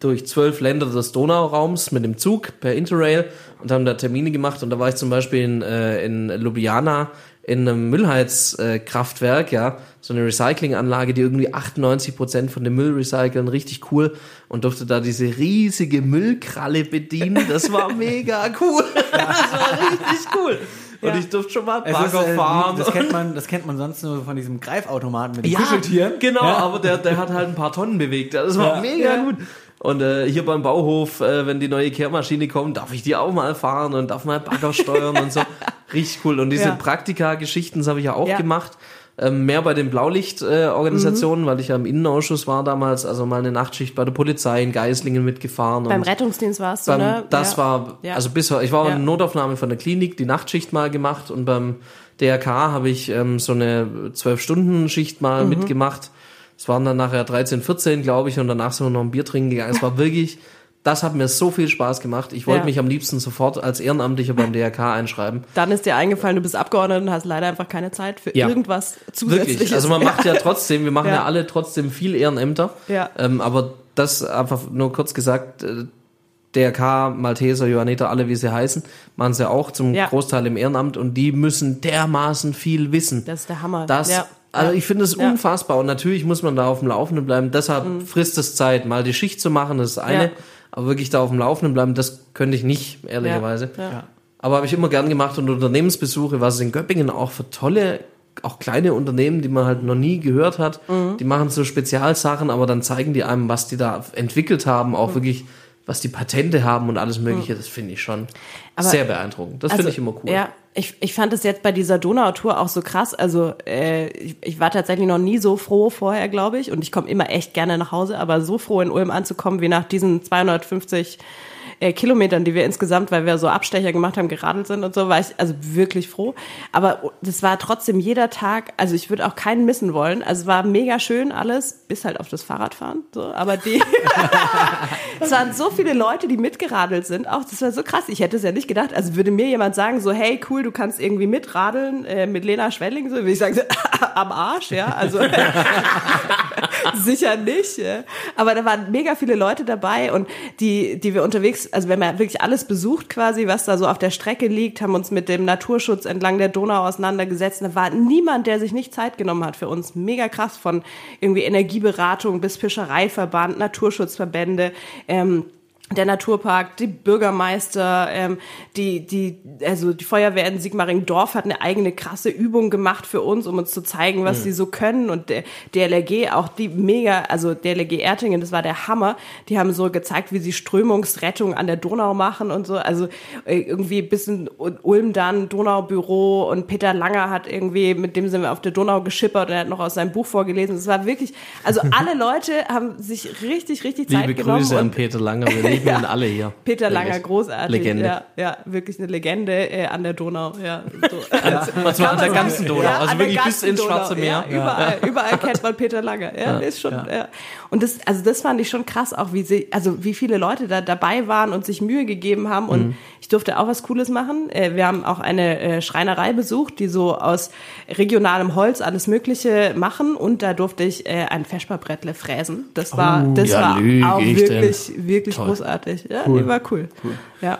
durch zwölf Länder des Donauraums mit dem Zug per Interrail und haben da Termine gemacht. Und da war ich zum Beispiel in, äh, in Ljubljana in einem Müllheizkraftwerk, ja, so eine Recyclinganlage, die irgendwie 98 Prozent von dem Müll recyceln, richtig cool und durfte da diese riesige Müllkralle bedienen. Das war mega cool. Das war richtig cool. Und ich durfte schon mal Es Bagger äh, fahren. das, kennt man, das kennt man sonst nur von diesem Greifautomaten mit den Ja, Kuscheltieren. Genau, Ja. aber der, der hat halt ein paar Tonnen bewegt. Das war Ja. mega Ja. gut. Und äh, hier beim Bauhof, äh, wenn die neue Kehrmaschine kommt, darf ich die auch mal fahren und darf mal Bagger steuern und so. Richtig cool. Und diese Ja. Praktika-Geschichten, das habe ich ja auch Ja. gemacht. Ähm, mehr bei den Blaulicht-Organisationen, äh, Organisationen, weil ich ja im Innenausschuss war damals, also mal eine Nachtschicht bei der Polizei in Geislingen mitgefahren. Beim und Rettungsdienst warst du, beim, ne? Das ja. war, also bis, ich war Ja. in Notaufnahme von der Klinik, die Nachtschicht mal gemacht und beim DRK habe ich ähm, so eine Zwölf-Stunden-Schicht mal Mhm. mitgemacht. Es waren dann nachher 13, 14, glaube ich, und danach sind wir noch ein Bier trinken gegangen. Es war wirklich, das hat mir so viel Spaß gemacht. Ich wollte Ja. mich am liebsten sofort als Ehrenamtlicher beim DRK einschreiben. Dann ist dir eingefallen, du bist Abgeordneter und hast leider einfach keine Zeit für Ja. irgendwas Zusätzliches. Wirklich. Also man macht ja trotzdem, wir machen ja, Ja. alle trotzdem viel Ehrenämter. Ja. Ähm, aber das einfach nur kurz gesagt, äh, DRK, Malteser, Johanniter, alle wie sie heißen, machen sie ja auch zum Ja. Großteil im Ehrenamt und die müssen dermaßen viel wissen. Das ist der Hammer. Das, ja. Also ich finde es Ja. Mhm. unfassbar und natürlich muss man da auf dem Laufenden bleiben. Deshalb frisst es Zeit, mal die Schicht zu machen, das ist eine, Ja. aber wirklich da auf dem Laufenden bleiben, das könnte ich nicht, ehrlicherweise. Ja. Aber habe ich immer gern gemacht und Unternehmensbesuche, was es in Göppingen auch für tolle, auch kleine Unternehmen, die man halt noch nie gehört hat, Mhm. die machen so Spezialsachen, aber dann zeigen die einem, was die da entwickelt haben, Mhm. auch wirklich, was die Patente haben und alles mögliche, das finde ich schon Aber- sehr beeindruckend. Das finde ich immer cool. Ja, ich, ich fand es jetzt bei dieser Donautour auch so krass. Also äh, ich, ich war tatsächlich noch nie so froh vorher, glaube ich. Und ich komme immer echt gerne nach Hause, aber so froh in Ulm anzukommen wie nach diesen 250 äh, Kilometern, die wir insgesamt, weil wir so Abstecher gemacht haben, geradelt sind und so, war ich also wirklich froh. Aber das war trotzdem jeder Tag, also ich würde auch keinen missen wollen. Also es war mega schön alles, bis halt auf das Fahrradfahren. So, aber die es waren so viele Leute, die mitgeradelt sind. Auch das war so krass. Ich hätte es ja nicht gedacht. Also würde mir jemand sagen, so, hey, cool, du kannst irgendwie mitradeln äh, mit Lena Schwelling, so würde ich sagen, so, am Arsch, ja. Also sicher nicht. Aber da waren mega viele Leute dabei und die, die wir unterwegs, also wir haben ja wirklich alles besucht quasi, was da so auf der Strecke liegt, haben uns mit dem Naturschutz entlang der Donau auseinandergesetzt. Da war niemand, der sich nicht Zeit genommen hat für uns. Mega krass von irgendwie Energieberatung bis Fischereiverband, Naturschutzverbände. Ähm, der Naturpark, die Bürgermeister, ähm, die, die, also die Feuerwehr in Sigmaringdorf hat eine eigene krasse Übung gemacht für uns, um uns zu zeigen, was sie so können. Und der DLRG, auch die mega, also DLRG Ertingen, das war der Hammer. Die haben so gezeigt, wie sie Strömungsrettung an der Donau machen und so. Also äh, irgendwie bis in Ulm dann Donaubüro und Peter Langer hat irgendwie, mit dem sind wir auf der Donau geschippert und er hat noch aus seinem Buch vorgelesen. Es war wirklich, also alle Leute haben sich richtig, richtig Zeit Liebe genommen. Grüße an Peter Langer, wenn Segnen alle hier. Peter Langer, Wirklich. großartig. Legende. Ja, ja, wirklich eine Legende äh, an der Donau. Ja, so. Und zwar an der ganzen Donau, Ja, also wirklich bis ins Donau. Schwarze Meer. Ja, überall, überall kennt man Peter Langer. Ja, ist schon. Ja. Und das, also das fand ich schon krass, auch wie sie, also wie viele Leute da dabei waren und sich Mühe gegeben haben. Und Mhm. ich durfte auch was Cooles machen. Äh, Wir haben auch eine äh, Schreinerei besucht, die so aus regionalem Holz alles Mögliche machen. Und da durfte ich äh, ein Feschbarbrettle fräsen. Das war, das Oh, ja, war auch ich wirklich, wirklich Toll. großartig. Ja, Cool. die war cool. Ja.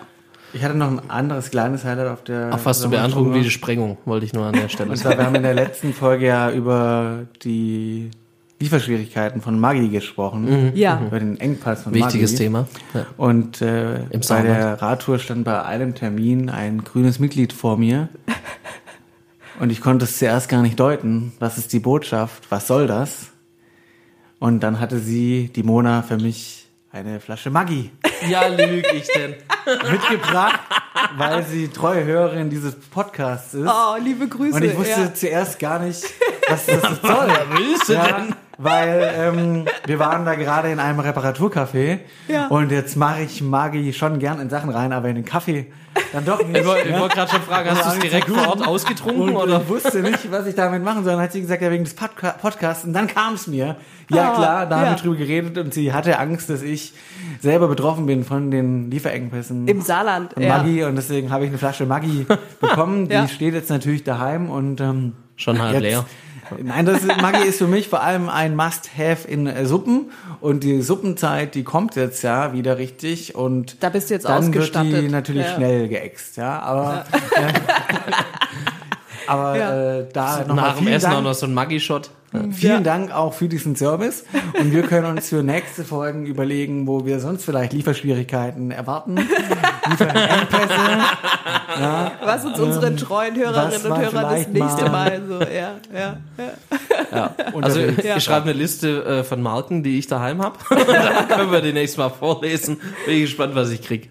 Ich hatte noch ein anderes kleines Highlight auf der. Fast so Sommertour. beeindruckend wie die Sprengung, wollte ich nur an der Stelle Und sagen. zwar, wir haben in der letzten Folge ja über die Lieferschwierigkeiten von Maggi gesprochen. Ja. Über den Engpass von Wichtiges Maggi. Thema. Ja. Und äh, Im bei der Radtour stand bei einem Termin ein grünes Mitglied vor mir. Und ich konnte es zuerst gar nicht deuten. Was ist die Botschaft? Was soll das? Und dann hatte sie, die Mona, für mich eine Flasche Maggi ja, lüg ich denn. mitgebracht, weil sie treue Hörerin dieses Podcasts ist. Oh, liebe Grüße. Und ich wusste ja. zuerst gar nicht, was das soll. willst du Ja, denn? Weil ähm, wir waren da gerade in einem Reparaturcafé Ja. und jetzt mache ich Maggi schon gern in Sachen rein, aber in den Kaffee dann doch nicht. Ich wollte ja. wollte gerade schon fragen, hast du es direkt vor Ort ausgetrunken und oder? ich wusste nicht, was ich damit machen soll. Dann hat sie gesagt, ja, wegen des Podca Podcasts. Und dann kam es mir. Ja, Ah, klar, da haben ja. wir drüber geredet und sie hatte Angst, dass ich selber betroffen bin von den Lieferengpässen. Im Saarland. von Ja. Maggi und deswegen habe ich eine Flasche Maggi bekommen. Die Ja. steht jetzt natürlich daheim und ähm, Schon halb jetzt, leer. Nein, das ist, Maggi ist für mich vor allem ein Must-Have in äh, Suppen. Und die Suppenzeit, die kommt jetzt ja wieder richtig. Und Da bist du jetzt dann wird die ausgestattet. natürlich Ja. schnell geäxt, ja, aber äh, aber Ja. äh, da nochmal Nach dem vielen Essen auch Dank, noch so ein Maggi-Shot. vielen Ja. Dank auch für diesen Service und wir können uns für nächste Folgen überlegen, wo wir sonst vielleicht Lieferschwierigkeiten erwarten, Lieferengpässe, Was uns unsere treuen was Hörerinnen und Hörer das nächste mal- Mal so, ja, ja, ja. Also unterwegs. ich schreibe eine Liste äh, von Marken, die ich daheim habe. Dann können wir die nächstes Mal vorlesen. Bin ich gespannt, was ich krieg.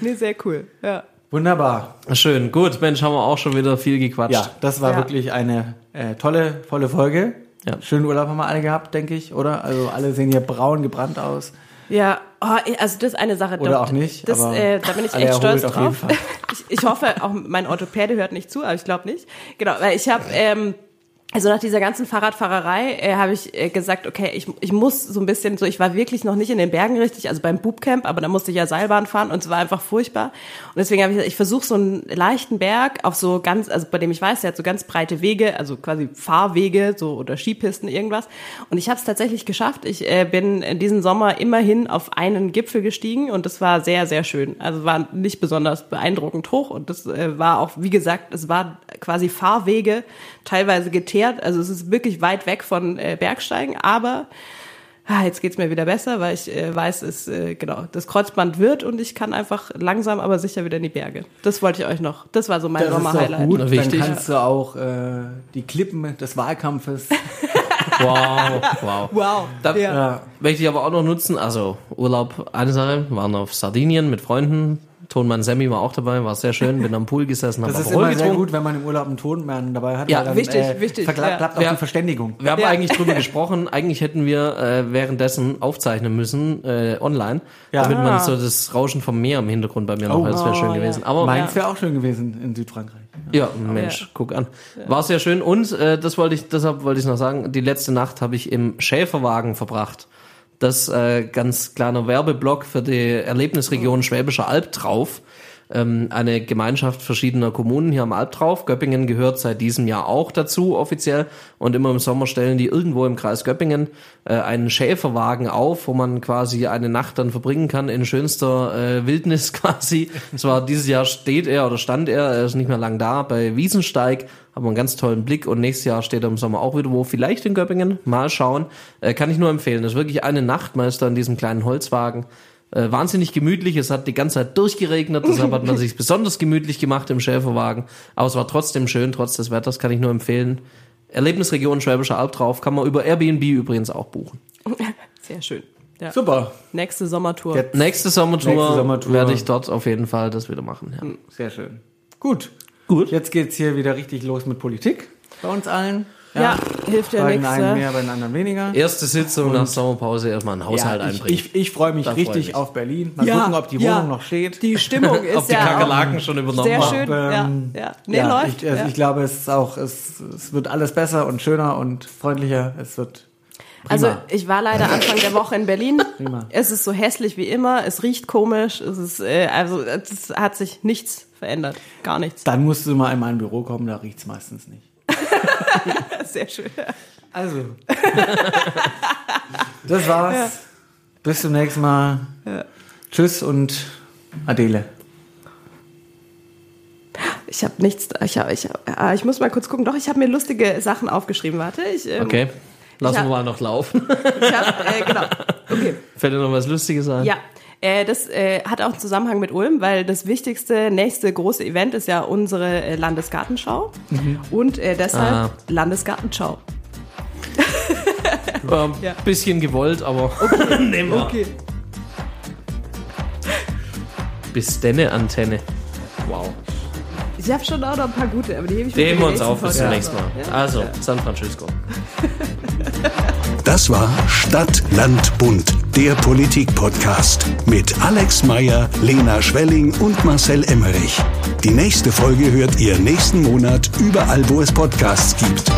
Nee, sehr cool. Ja. Wunderbar. Schön, gut, Mensch, haben wir auch schon wieder viel gequatscht. Ja, das war Ja. wirklich eine äh, tolle, tolle Folge. Ja. Schönen Urlaub haben wir alle gehabt, denke ich, oder? Also alle sehen hier braun gebrannt aus. Ja, oh, also das ist eine Sache. Oder doch, auch nicht, Das, aber äh, da bin ich echt stolz drauf. Ich, ich hoffe, auch mein Orthopäde hört nicht zu, aber ich glaube nicht. Genau, weil ich habe ähm, also nach dieser ganzen Fahrradfahrerei äh, habe ich äh, gesagt, okay, ich, ich muss so ein bisschen so, ich war wirklich noch nicht in den Bergen richtig, also beim Bootcamp, aber da musste ich ja Seilbahn fahren und es war einfach furchtbar. Und deswegen habe ich gesagt, ich versuche so einen leichten Berg auf so ganz, also bei dem ich weiß, der hat so ganz breite Wege, also quasi Fahrwege so oder Skipisten, irgendwas. Und ich habe es tatsächlich geschafft. Ich äh, bin in diesem Sommer immerhin auf einen Gipfel gestiegen und das war sehr, sehr schön. Also war nicht besonders beeindruckend hoch und das äh, war auch, wie gesagt, es war quasi Fahrwege, teilweise geteert. Also es ist wirklich weit weg von äh, Bergsteigen, aber ah, jetzt geht's mir wieder besser, weil ich äh, weiß, es äh, genau das Kreuzband wird und ich kann einfach langsam, aber sicher wieder in die Berge. Das wollte ich euch noch. Das war so mein Sommer-Highlight. gut. Dann wichtig. kannst du auch äh, die Klippen des Wahlkampfes. Wow, wow. Wow. Da ja. ja. möchte ich aber auch noch nutzen, also Urlaub, eine Sache, waren auf Sardinien mit Freunden. Tonmann Sammy war auch dabei, war sehr schön, bin am Pool gesessen, Das habe ist Aperol immer sehr gut, wenn man im Urlaub einen Tonmann dabei hat. Ja, dann, wichtig, äh, wichtig, Verklappt ja. klappt auch Ja. die Verständigung. Wir haben Ja. eigentlich drüber gesprochen, eigentlich hätten wir äh, währenddessen aufzeichnen müssen, äh, online, Ja. damit man Ah. so das Rauschen vom Meer im Hintergrund bei mir noch, Oh. das wäre schön Oh, gewesen. Aber Meins wäre auch schön gewesen in Südfrankreich. Ja, Mensch, guck an. War sehr schön. Und äh, das wollte ich, deshalb wollte ich noch sagen, die letzte Nacht habe ich im Schäferwagen verbracht. Das äh, ganz kleiner Werbeblock für die Erlebnisregion Schwäbischer Alb drauf. Ähm, eine Gemeinschaft verschiedener Kommunen hier am Alb drauf. Göppingen gehört seit diesem Jahr auch dazu offiziell. Und immer im Sommer stellen die irgendwo im Kreis Göppingen äh, einen Schäferwagen auf, wo man quasi eine Nacht dann verbringen kann in schönster äh, Wildnis quasi. Zwar dieses Jahr steht er oder stand er, er ist nicht mehr lang da, bei Wiesensteig, haben wir einen ganz tollen Blick und nächstes Jahr steht er im Sommer auch wieder wo, vielleicht in Göppingen, mal schauen. Äh, kann ich nur empfehlen, das ist wirklich eine Nacht, man ist da in diesem kleinen Holzwagen. Äh, wahnsinnig gemütlich, es hat die ganze Zeit durchgeregnet, deshalb hat man sich besonders gemütlich gemacht im Schäferwagen, aber es war trotzdem schön, trotz des Wetters, kann ich nur empfehlen. Erlebnisregion Schwäbischer Alb drauf, kann man über Airbnb übrigens auch buchen. Sehr schön. Ja. Super. Nächste Sommertour. Jetzt- Nächste Sommertour, Nächste Sommertour. werde ich dort auf jeden Fall das wieder machen. Ja. Sehr schön. Gut. Gut. Jetzt geht's hier wieder richtig los mit Politik bei uns allen. Ja, hilft ja bei den nichts. einen Ja. mehr, bei den anderen weniger. Erste Sitzung nach Sommerpause erstmal einen Haushalt Ja, ich, einbringen. ich, ich freue mich Da freu ich richtig mich. auf Berlin. Mal Ja, gucken, ob die ja. Wohnung noch steht. Die Stimmung ist Ob die ja Kakerlaken schon übernommen sehr haben. schön. Ähm, ja, ja. Nee, ja, läuft. Ich, also ja. ich glaube, es ist auch, es, es wird alles besser und schöner und freundlicher. Es wird prima. Also ich war leider Anfang der Woche in Berlin. Prima. Es ist so hässlich wie immer. Es riecht komisch. Es ist äh, also es hat sich nichts verändert, gar nichts. dann musst du mal in mein Büro kommen, da riecht's meistens nicht. Sehr schön. Also. das war's. Bis zum nächsten Mal. Tschüss und Adele. Ich habe nichts. Ich hab, ich, hab, ah, ich muss mal kurz gucken. Doch, ich habe mir lustige Sachen aufgeschrieben. Warte. Ich, ähm, Okay. Lassen wir mal noch laufen. Ich hab, äh, genau. Okay. Fällt dir noch was Lustiges ein? Ja, äh, das äh, hat auch einen Zusammenhang mit Ulm, weil das wichtigste, nächste große Event ist ja unsere äh, Landesgartenschau. Und äh, deshalb Ah. Landesgartenschau. War ein Ja. bisschen gewollt, aber nehmen wir. Okay. Bis denne Antenne. Wow. Ich habe schon auch noch ein paar gute, aber die hebe ich mir für wir uns auf bis zum nächste nächsten Mal. Folge. Also, San Francisco. Das war Stadt, Land, Bund, der Politik-Podcast mit Alex Meyer, Lena Schwelling und Marcel Emmerich. Die nächste Folge hört ihr nächsten Monat überall, wo es Podcasts gibt.